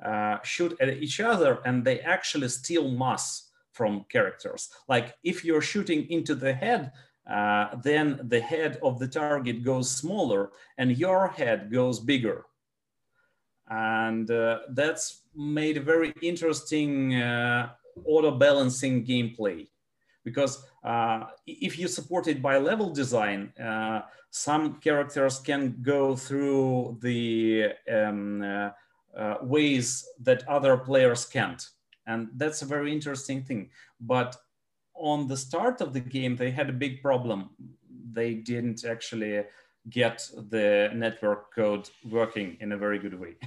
uh, shoot at each other and they actually steal mass from characters. Like if you're shooting into the head, uh, then the head of the target goes smaller and your head goes bigger. And uh, that's made a very interesting uh, auto balancing gameplay because uh, if you support it by level design, uh, some characters can go through the um, uh, ways that other players can't and that's a very interesting thing. But on the start of the game they had a big problem. They didn't actually get the network code working in a very good way.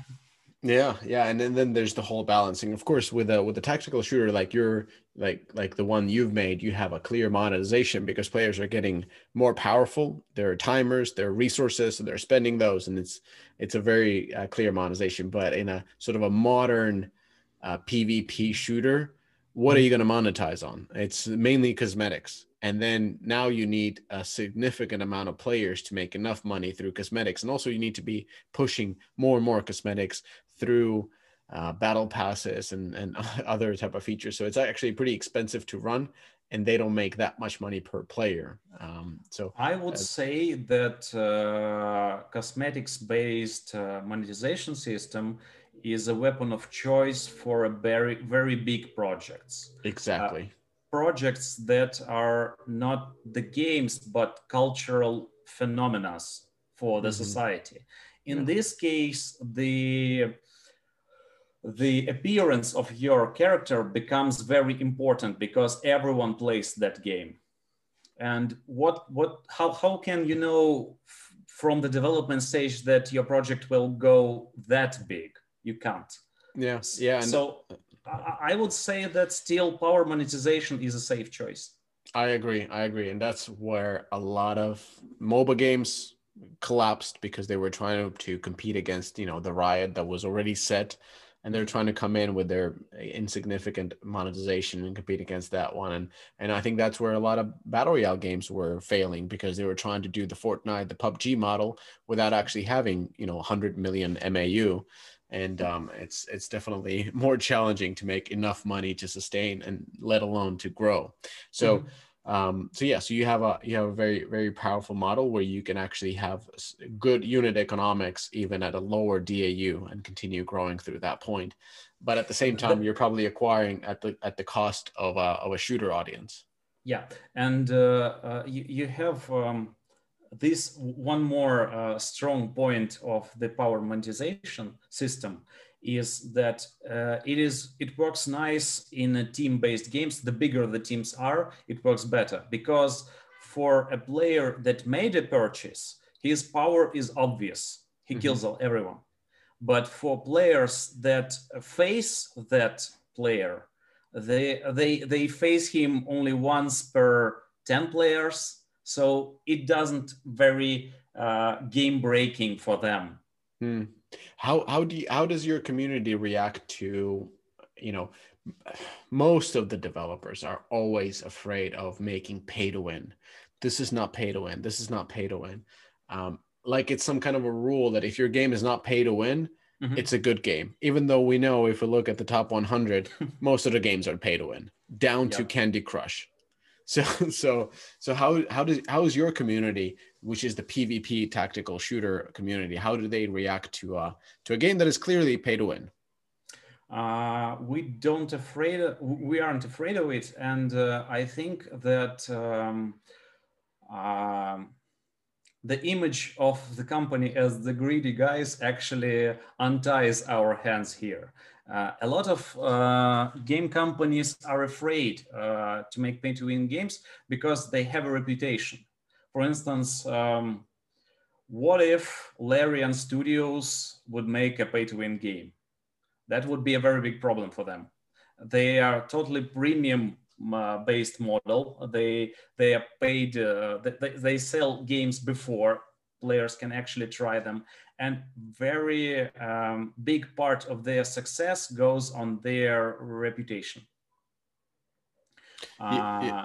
Yeah yeah and then, there's the whole balancing. Of course with a with a tactical shooter like you're like like the one you've made you have a clear monetization because players are getting more powerful. There are timers there are resources so they're spending those and it's it's a very uh, clear monetization. But in a sort of a modern uh, PvP shooter, what are you going to monetize on? It's mainly cosmetics. And then now you need a significant amount of players to make enough money through cosmetics. And also, you need to be pushing more and more cosmetics through uh, battle passes and, and other type of features. So it's actually pretty expensive to run and they don't make that much money per player. Um, so I would uh, say that uh, cosmetics based uh, monetization system is a weapon of choice for a very very big projects. Exactly. Uh, projects that are not the games but cultural phenomena for the mm-hmm. society. In yeah. this case the the appearance of your character becomes very important because everyone plays that game. And what what how how can you know f- from the development stage that your project will go that big you can't yeah yeah so uh, I, I would say that still power monetization is a safe choice i agree i agree and that's where a lot of mobile games collapsed because they were trying to, to compete against you know the riot that was already set and they're trying to come in with their insignificant monetization and compete against that one. And and I think that's where a lot of battle royale games were failing because they were trying to do the Fortnite, the PUBG model without actually having you know 100 million MAU. And um, it's it's definitely more challenging to make enough money to sustain and let alone to grow. So. Mm-hmm um, so yeah, so you have a you have a very very powerful model where you can actually have good unit economics even at a lower DAU and continue growing through that point. But at the same time, you're probably acquiring at the at the cost of a of a shooter audience. Yeah, and uh, uh, you you have um, this one more uh, strong point of the power monetization system is that uh, it is it works nice in team-based games. The bigger the teams are, it works better because for a player that made a purchase, his power is obvious. He mm-hmm. kills everyone. But for players that face that player, they they they face him only once per 10 players so it doesn't very uh, game breaking for them mm. How how do you, how does your community react to, you know, most of the developers are always afraid of making pay to win. This is not pay to win. This is not pay to win. Um, like it's some kind of a rule that if your game is not pay to win, mm-hmm. it's a good game. Even though we know if we look at the top 100, most of the games are pay to win, down to Candy Crush. So so so how how does how is your community, which is the PvP tactical shooter community, how do they react to uh to a game that is clearly pay to win? Uh, we don't afraid we aren't afraid of it, and uh, I think that um, uh, the image of the company as the greedy guys actually unties our hands here. Uh, a lot of uh, game companies are afraid uh, to make pay to win games because they have a reputation. For instance, um, what if Larian Studios would make a pay to win game? That would be a very big problem for them. They are totally premium uh, based model. They they are paid. Uh, they, they sell games before players can actually try them and very um, big part of their success goes on their reputation. Uh, yeah,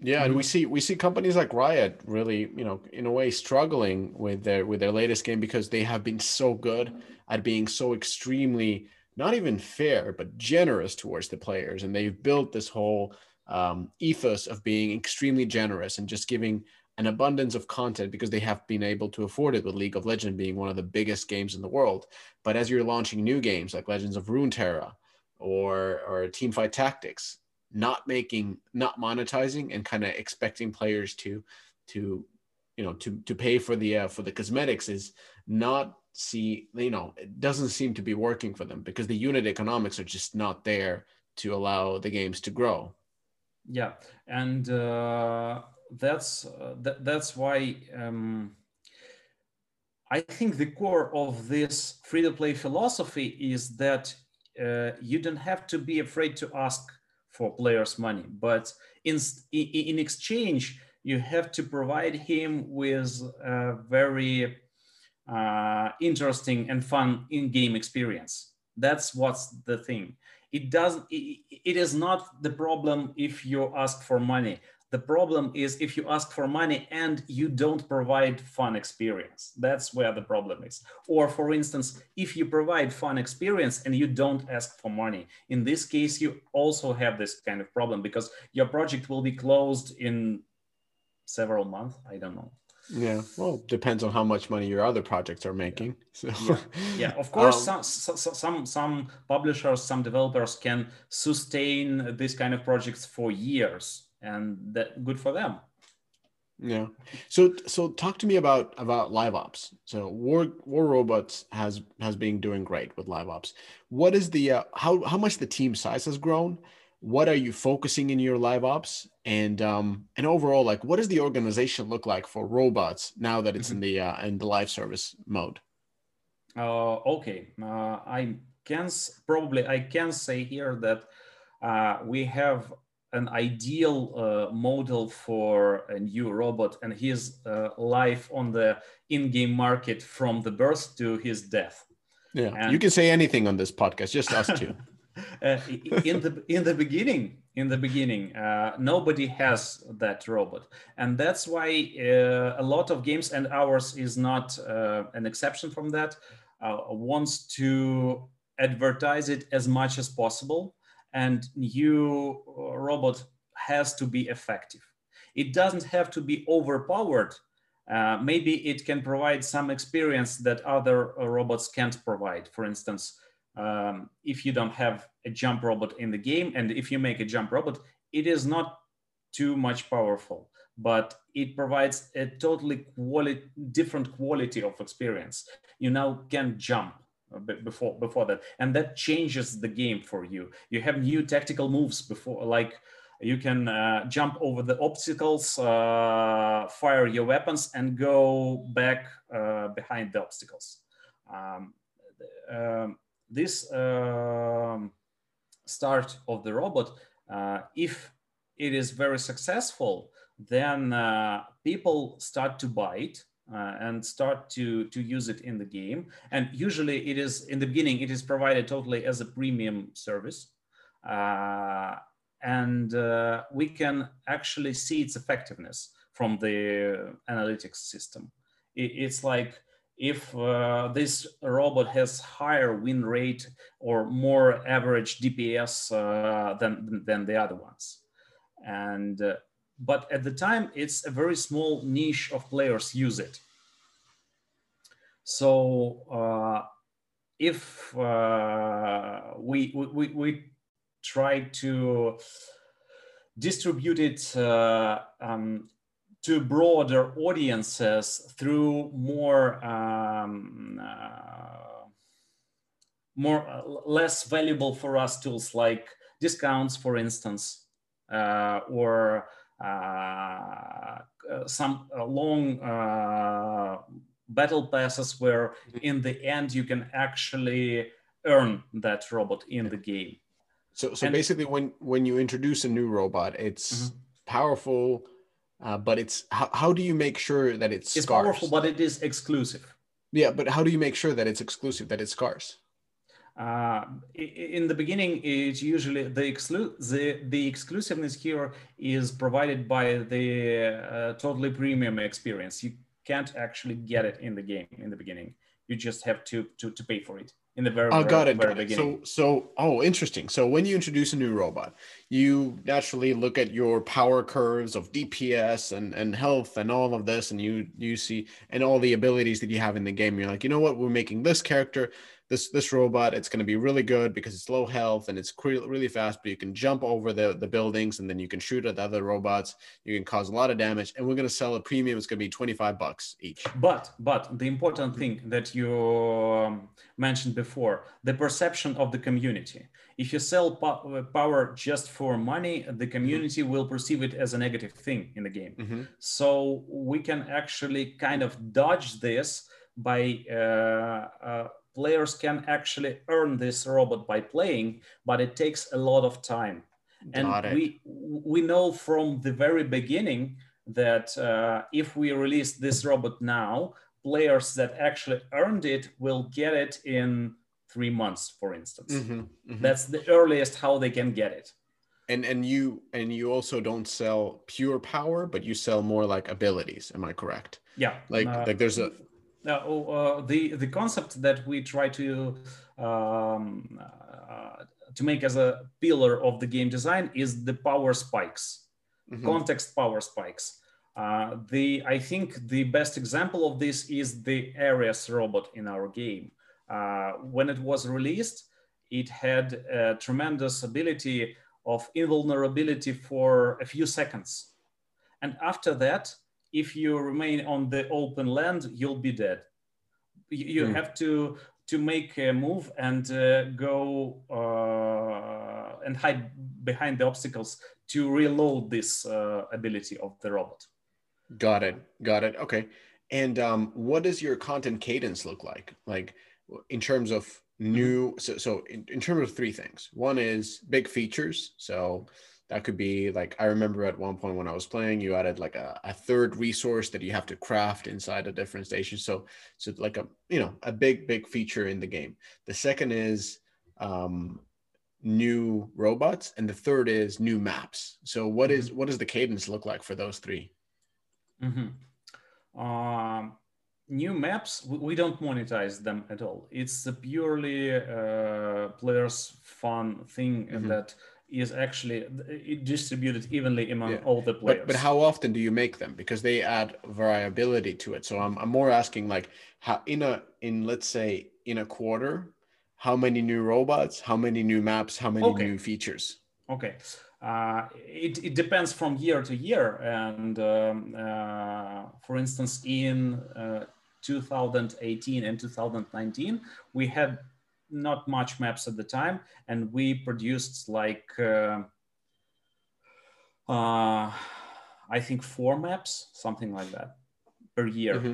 yeah, and we see we see companies like Riot really, you know, in a way struggling with their with their latest game because they have been so good at being so extremely not even fair but generous towards the players, and they've built this whole um, ethos of being extremely generous and just giving an abundance of content because they have been able to afford it with League of Legends being one of the biggest games in the world. But as you're launching new games like Legends of Runeterra or or Teamfight Tactics, not making not monetizing and kind of expecting players to to you know to to pay for the uh, for the cosmetics is not see you know it doesn't seem to be working for them because the unit economics are just not there to allow the games to grow yeah and uh that's uh, th- that's why um, I think the core of this free to play philosophy is that uh, you don't have to be afraid to ask for players' money, but in in exchange you have to provide him with a very uh, interesting and fun in-game experience. That's what's the thing. It doesn't. It, it is not the problem if you ask for money. The problem is if you ask for money and you don't provide fun experience. That's where the problem is. Or for instance, if you provide fun experience and you don't ask for money, in this case, you also have this kind of problem because your project will be closed in several months. I don't know. Yeah, well, depends on how much money your other projects are making. So. Yeah. yeah, of course, um, some, some some publishers, some developers can sustain this kind of projects for years and that good for them. Yeah. So so talk to me about about live ops. So war war robots has has been doing great with live ops. What is the uh, how how much the team size has grown? What are you focusing in your live ops? And um and overall like what does the organization look like for robots now that it's mm-hmm. in the uh, in the live service mode? Uh, okay. Uh, i can probably i can say here that uh, we have an ideal uh, model for a new robot and his uh, life on the in-game market from the birth to his death. Yeah and you can say anything on this podcast just us two uh, in the in the beginning in the beginning uh, nobody has that robot. And that's why uh, a lot of games and ours is not uh, an exception from that uh, wants to advertise it as much as possible and new uh, robot has to be effective. It doesn't have to be overpowered. Maybe it can provide some experience that other robots can't provide. For instance um, if you don't have a jump robot in the game and if you make a jump robot it is not too much powerful but it provides a totally quality different quality of experience. You now can jump before before that. And that changes the game for you. You have new tactical moves before like you can uh, jump over the obstacles uh, fire your weapons and go back uh, behind the obstacles. Um, um, this um, start of the robot, uh, if it is very successful, then uh, people start to buy it uh, and start to to use it in the game. And usually, it is in the beginning it is provided totally as a premium service, uh, and uh, we can actually see its effectiveness from the analytics system. It, it's like if uh, this robot has higher win rate or more average DPS uh, than, than the other ones. And, uh, but at the time, it's a very small niche of players use it. So uh, if uh, we, we, we try to distribute it uh, um, to broader audiences through more um, uh, more uh, less valuable for us tools like discounts, for instance, uh, or some uh, long battle passes where mm-hmm. in the end you can actually earn that robot in the game. So, so and, basically, when when you introduce a new robot, it's mm-hmm. powerful uh, but it's how, how do you make sure that it's it's scarce? powerful but it is exclusive yeah but how do you make sure that it's exclusive that it's scarce uh, in the beginning it's usually the, exclu- the the exclusiveness here is provided by the uh, totally premium experience you can't actually get it in the game in the beginning you just have to to, to pay for it in the very, oh, got it, very got beginning. It. So, so, oh, interesting. So, when you introduce a new robot, you naturally look at your power curves of DPS and, and health and all of this, and you you see and all the abilities that you have in the game. You're like, you know what? We're making this character this this robot it's going to be really good because it's low health and it's really fast but you can jump over the the buildings and then you can shoot at the other robots. You can cause a lot of damage and we're going to sell a premium. It's going to be 25 bucks each. But but the important thing that you um, mentioned before the perception of the community. If you sell po- power just for money the community mm-hmm. will perceive it as a negative thing in the game. Mm-hmm. so we can actually kind of dodge this by uh, uh, players can actually earn this robot by playing, but it takes a lot of time. Got and it. we we know from the very beginning that uh, if we release this robot now, players that actually earned it will get it in three months, for instance. Mm-hmm, mm-hmm. That's the earliest how they can get it. And and you and you also don't sell pure power, but you sell more like abilities. Am I correct? Yeah. Like uh, like there's a uh, the the concept that we try to um, uh, to make as a pillar of the game design is the power spikes, mm-hmm. context power spikes. Uh, the I think the best example of this is the Ares robot in our game. Uh, when it was released, it had a tremendous ability of invulnerability for a few seconds, and after that, if you remain on the open land, you'll be dead. You, mm. have to to make a move and uh, go uh, and hide behind the obstacles to reload this uh, ability of the robot. Got it. Got it. Okay. And um, what does your content cadence look like? Like in terms of new, so, so in, in terms of three things. One is big features. So that could be like, I remember at one point when I was playing, you added like a, a third resource that you have to craft inside a different station. So, so like a, you know, a big, big feature in the game. The second is, um, new robots and the third is new maps so what is what does the cadence look like for those 3 mm-hmm. um, new maps we don't monetize them at all it's a purely uh, players fun thing mm-hmm. that is actually distributed evenly among yeah. all the players but, but how often do you make them because they add variability to it so I'm, I'm more asking like how in a in let's say in a quarter how many new robots, how many new maps, how many okay. new features? Okay. Uh, it, it depends from year to year. And um, uh, for instance, in uh, 2018 and 2019, we had not much maps at the time, and we produced like, uh, uh, I think, four maps, something like that per year. Mm-hmm.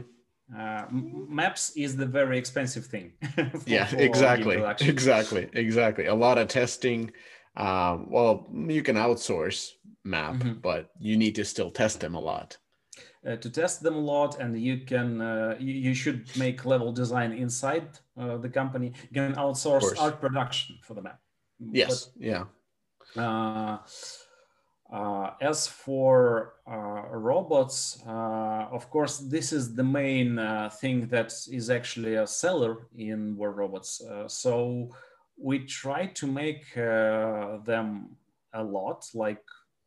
Uh, maps is the very expensive thing yeah exactly. exactly exactly. A lot of testing um, well you can outsource map mm-hmm. but you need to still test them a lot uh, to test them a lot and you can uh, you, you, should make level design inside uh, the company you can outsource art production for the map yes but, yeah uh, uh, as for uh, robots, uh, of course, this is the main uh, thing that is actually a seller in War Robots. Uh, so we try to make uh, them a lot, like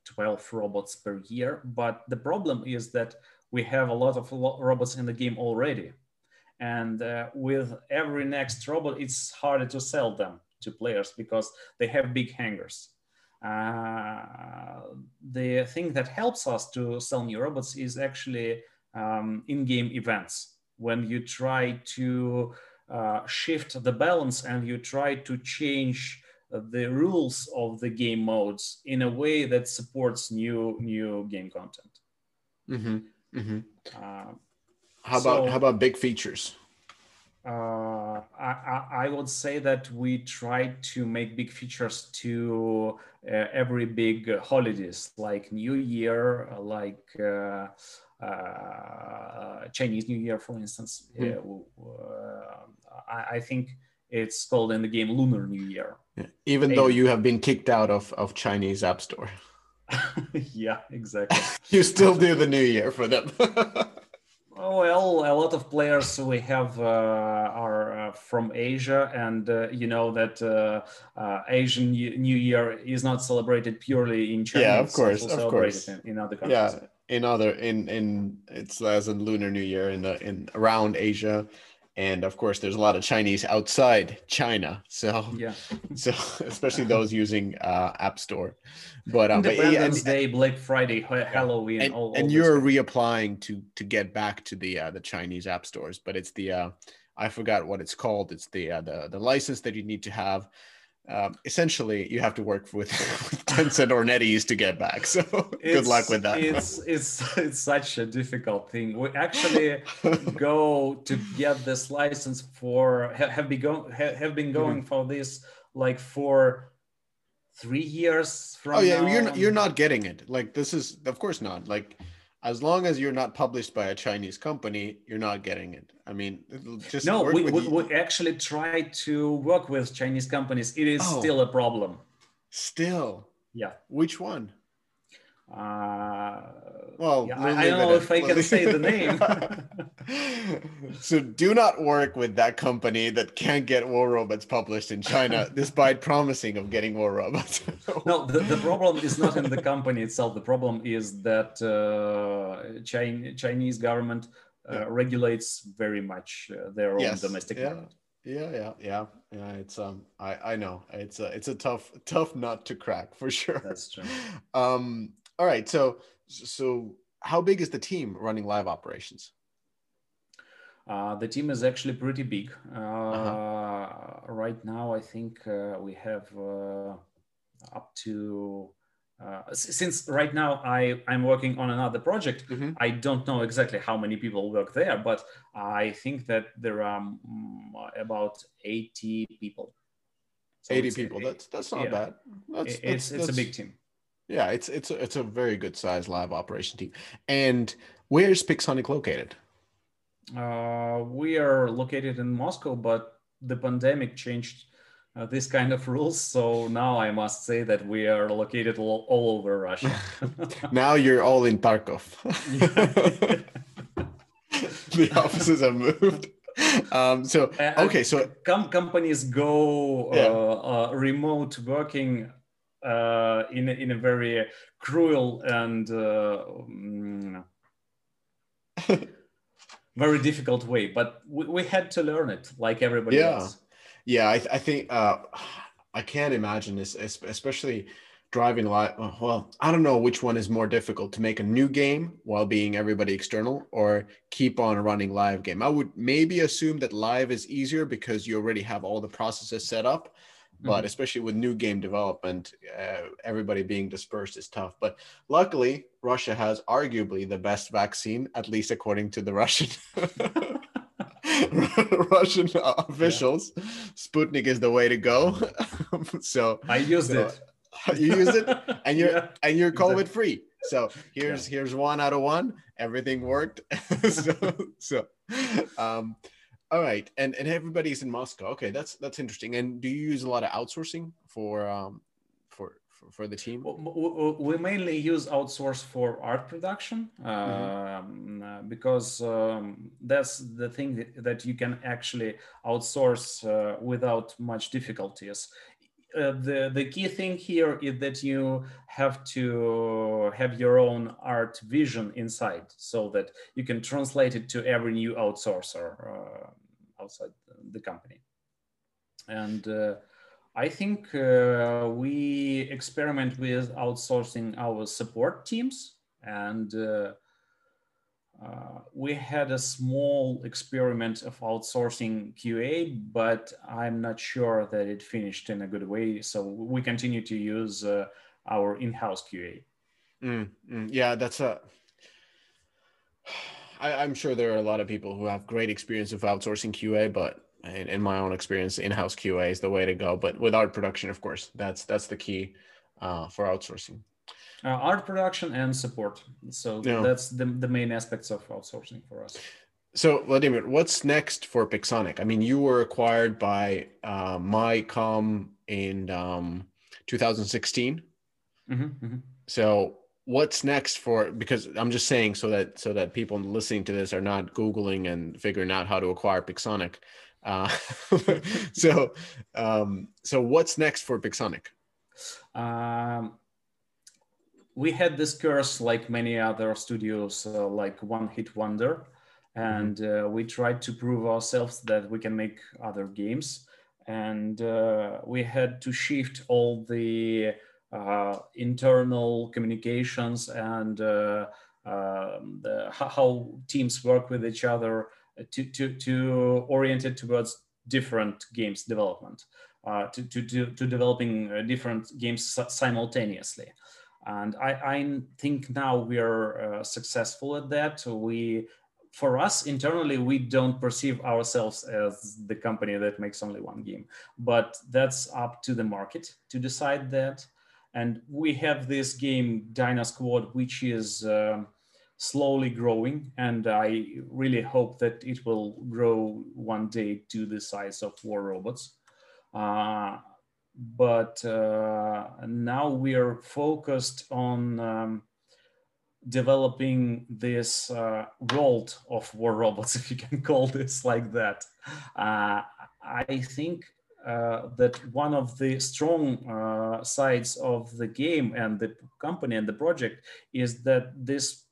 12 robots per year. But the problem is that we have a lot of robots in the game already. And with every next robot, it's harder to sell them to players because they have big hangars. Uh, the thing that helps us to sell new robots is actually um, in-game events when you try to uh, shift the balance and you try to change the rules of the game modes in a way that supports new new game content. Mm-hmm. Mm-hmm. Uh, how about so, how about big features? uh, I, I, would say that we try to make big features to uh, every big holidays like New Year, like uh, uh Chinese New Year, for instance. Mm. I, I, think it's called in the game Lunar New Year. Yeah. Even though you have been kicked out of, of Chinese App Store. yeah, exactly. you still do the New Year for them. Well, a lot of players we have uh, are uh, from Asia, and uh, you know that uh, uh, Asian New Year is not celebrated purely in China. Yeah, of course, of course. In, in, other countries. Yeah, in other in in it's as a Lunar New Year in the in around Asia, and of course there's a lot of chinese outside china so yeah. so especially those using uh, app store. But um Independence but, and, Day, Black Friday, Halloween, and, all, all and you're reapplying to to get back to the uh, the Chinese app stores, but it's the uh, I forgot what it's called. It's the uh, the the license that you need to have um, essentially you have to work with, with Tencent or NetEase to get back. So good luck with that. It's it's it's such a difficult thing. We actually go to get this license for have been going have been going for this like for three years from. Oh yeah, you're not, you're not getting it. Like this is of course not like as long as you're not published by a Chinese company, you're not getting it. I mean, just no. We, we, we, actually try to work with Chinese companies. It is oh, still a problem. Still. Yeah. Which one? Uh, well, yeah, I, don't know if I can say the name. so do not work with that company that can't get War Robots published in China, despite promising of getting War Robots. no, the, the problem is not in the company itself. The problem is that uh, Chinese government uh, yeah. regulates very much uh, their own yes. domestic yeah. market. Yeah, yeah, yeah, yeah. It's um, I I know it's a it's a tough tough nut to crack for sure. That's true. Um, all right. So, so how big is the team running live operations? Uh, the team is actually pretty big. Uh, uh-huh. Right now, I think uh, we have uh, up to uh, since right now I I'm working on another project. Mhm. I don't know exactly how many people work there, but I think that there are mm, about 80 people. So 80 people. That's that's not yeah. bad. That's, it's that's, it's a big team. Yeah, it's it's a, it's a very good size live operation team. And where's Pixonic located? Uh, we are located in Moscow, but the pandemic changed uh, this kind of rules. So now I must say that we are located all, all over Russia. Now you're all in Tarkov. the offices have moved. Um, so Uh, okay, so Com- companies go Yeah. uh, uh, remote working uh, in a, in a very cruel and uh, mm, very difficult way. But we, we had to learn it, like everybody Yeah. else. yeah, I, I think uh, I can't imagine this, especially driving live. Well, I don't know which one is more difficult to make a new game while being everybody external, or keep on running live game. I would maybe assume that live is easier because you already have all the processes set up. But Mhm. especially with new game development, uh, everybody being dispersed is tough. But luckily, Russia has arguably the best vaccine, at least according to the Russian Russian officials. Sputnik is the way to go. so I used So, it. you use it, and you're Yeah. and you're. COVID free. So here's here's one out of one. Everything worked. so so um all right. And and everybody's in Moscow. Okay, that's that's interesting. And do you use a lot of outsourcing for um for for, the team? We mainly use outsource for art production Mm-hmm. um, uh, because um, that's the thing that, that you can actually outsource uh, without much difficulties. Uh, the the key thing here is that you have to have your own art vision inside, so that you can translate it to every new outsourcer uh, outside the company. And uh, I think uh, we experiment with outsourcing our support teams, and uh, uh, we had a small experiment of outsourcing QA, but I'm not sure that it finished in a good way. So we continue to use uh, our in-house QA. Mm, mm, yeah, that's a. I, I'm sure there are a lot of people who have great experience with outsourcing QA, but in, in my own experience, in-house QA is the way to go. But with art production, of course, that's that's the key uh, for outsourcing. Uh, art production and support. So Yeah. that's the, the main aspects of outsourcing for us. So, Vladimir, what's next for Pixonic? I mean, you were acquired by uh, MyCom in um, 2016. Mhm, mhm. So, what's next for? Because I'm just saying so that so that people listening to this are not googling and figuring out how to acquire Pixonic. Uh, so, um, so what's next for Pixonic? Um, we had this curse like many other studios, uh, like One Hit Wonder, and uh, we tried to prove ourselves that we can make other games. And uh, we had to shift all the uh, internal communications and uh, um, the, how- teams work with each other to, to, to orient it towards different games development uh, to, to, to, to developing uh, different games simultaneously. And I, I think now we are uh, successful at that. We, for us internally, we don't perceive ourselves as the company that makes only one game, but that's up to the market to decide that. And we have this game, Dino Squad, which is um slowly growing, and I really hope that it will grow one day to the size of War Robots. Uh, but uh, now we are focused on um, developing this uh, world of war robots, if you can call this like that. Uh, I think uh, that one of the strong uh, sides of the game and the company and the project is that this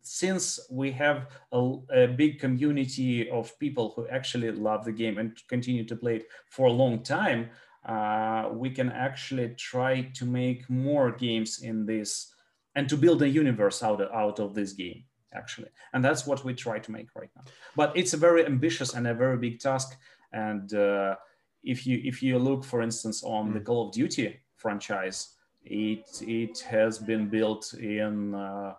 since we have a, a, big community of people who actually love the game and continue to play it for a long time, uh, we can actually try to make more games in this and to build a universe out of, out of this game actually. And that's what we try to make right now. But it's a very ambitious and a very big task. And uh, if you if you look for instance on mm. the call of duty franchise. It it has been built in uh,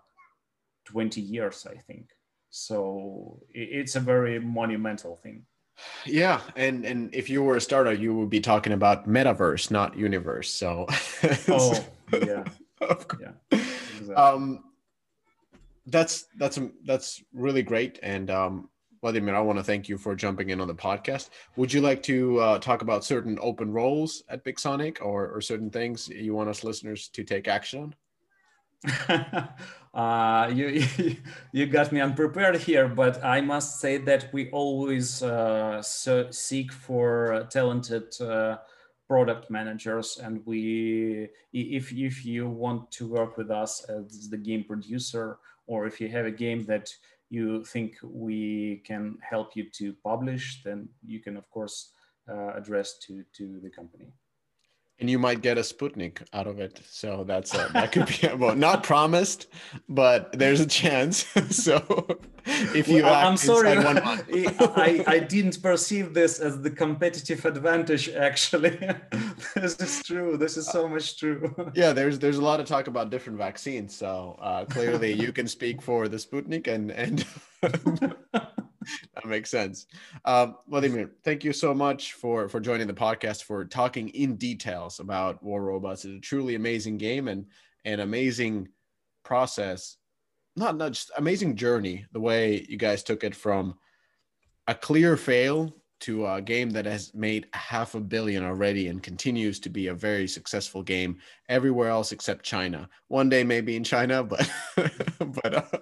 20 years, I think. So it's a very monumental thing. Yeah, and and if you were a startup, you would be talking about metaverse, not universe. So, oh yeah, yeah, exactly. um, that's that's that's really great. And um, Vladimir, I want to thank you for jumping in on the podcast. Would you like to uh, talk about certain open roles at Pixonic, or or certain things you want us listeners to take action on? uh, you you got me unprepared here, but I must say that we always uh, so seek for talented uh, product managers, and we if if you want to work with us as the game producer, or if you have a game that you think we can help you to publish, then you can of course uh, address to to the company and you might get a Sputnik out of it. So that's a, that could be well not promised, but there's a chance. so if you, well, I'm sorry, I, I didn't perceive this as the competitive advantage. Actually, this is true. This is so much true. yeah, there's there's a lot of talk about different vaccines. So uh, clearly, you can speak for the Sputnik and and that makes sense. Um, Vladimir, thank you so much for for joining the podcast for talking in details about War Robots. It's a truly amazing game and an amazing process. Not not just amazing journey. The way you guys took it from a clear fail to a game that has made half a billion already and continues to be a very successful game everywhere else except China. One day maybe in China, but but. Uh,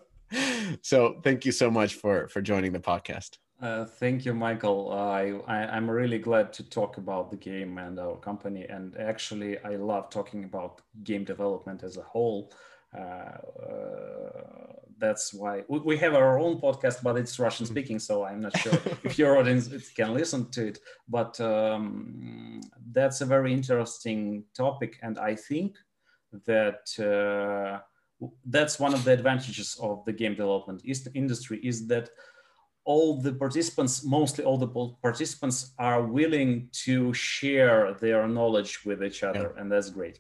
so thank you so much for for joining the podcast. Uh, thank you, Michael. I, I am really glad to talk about the game and our company. And actually, I love talking about game development as a whole. Uh, uh, that's why we, we, have our own podcast, but it's Russian mm-hmm. speaking, so I'm not sure if your audience can listen to it. But um, that's a very interesting topic, and I think that uh, that's one of the advantages of the game development industry is that all the participants, mostly all the participants, are willing to share their knowledge with each other, yeah. and that's great.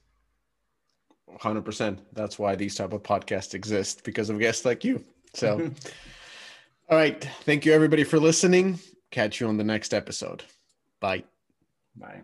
Hundred percent. That's why these type of podcasts exist because of guests like you. So, all right. Thank you everybody for listening. Catch you on the next episode. Bye. Bye.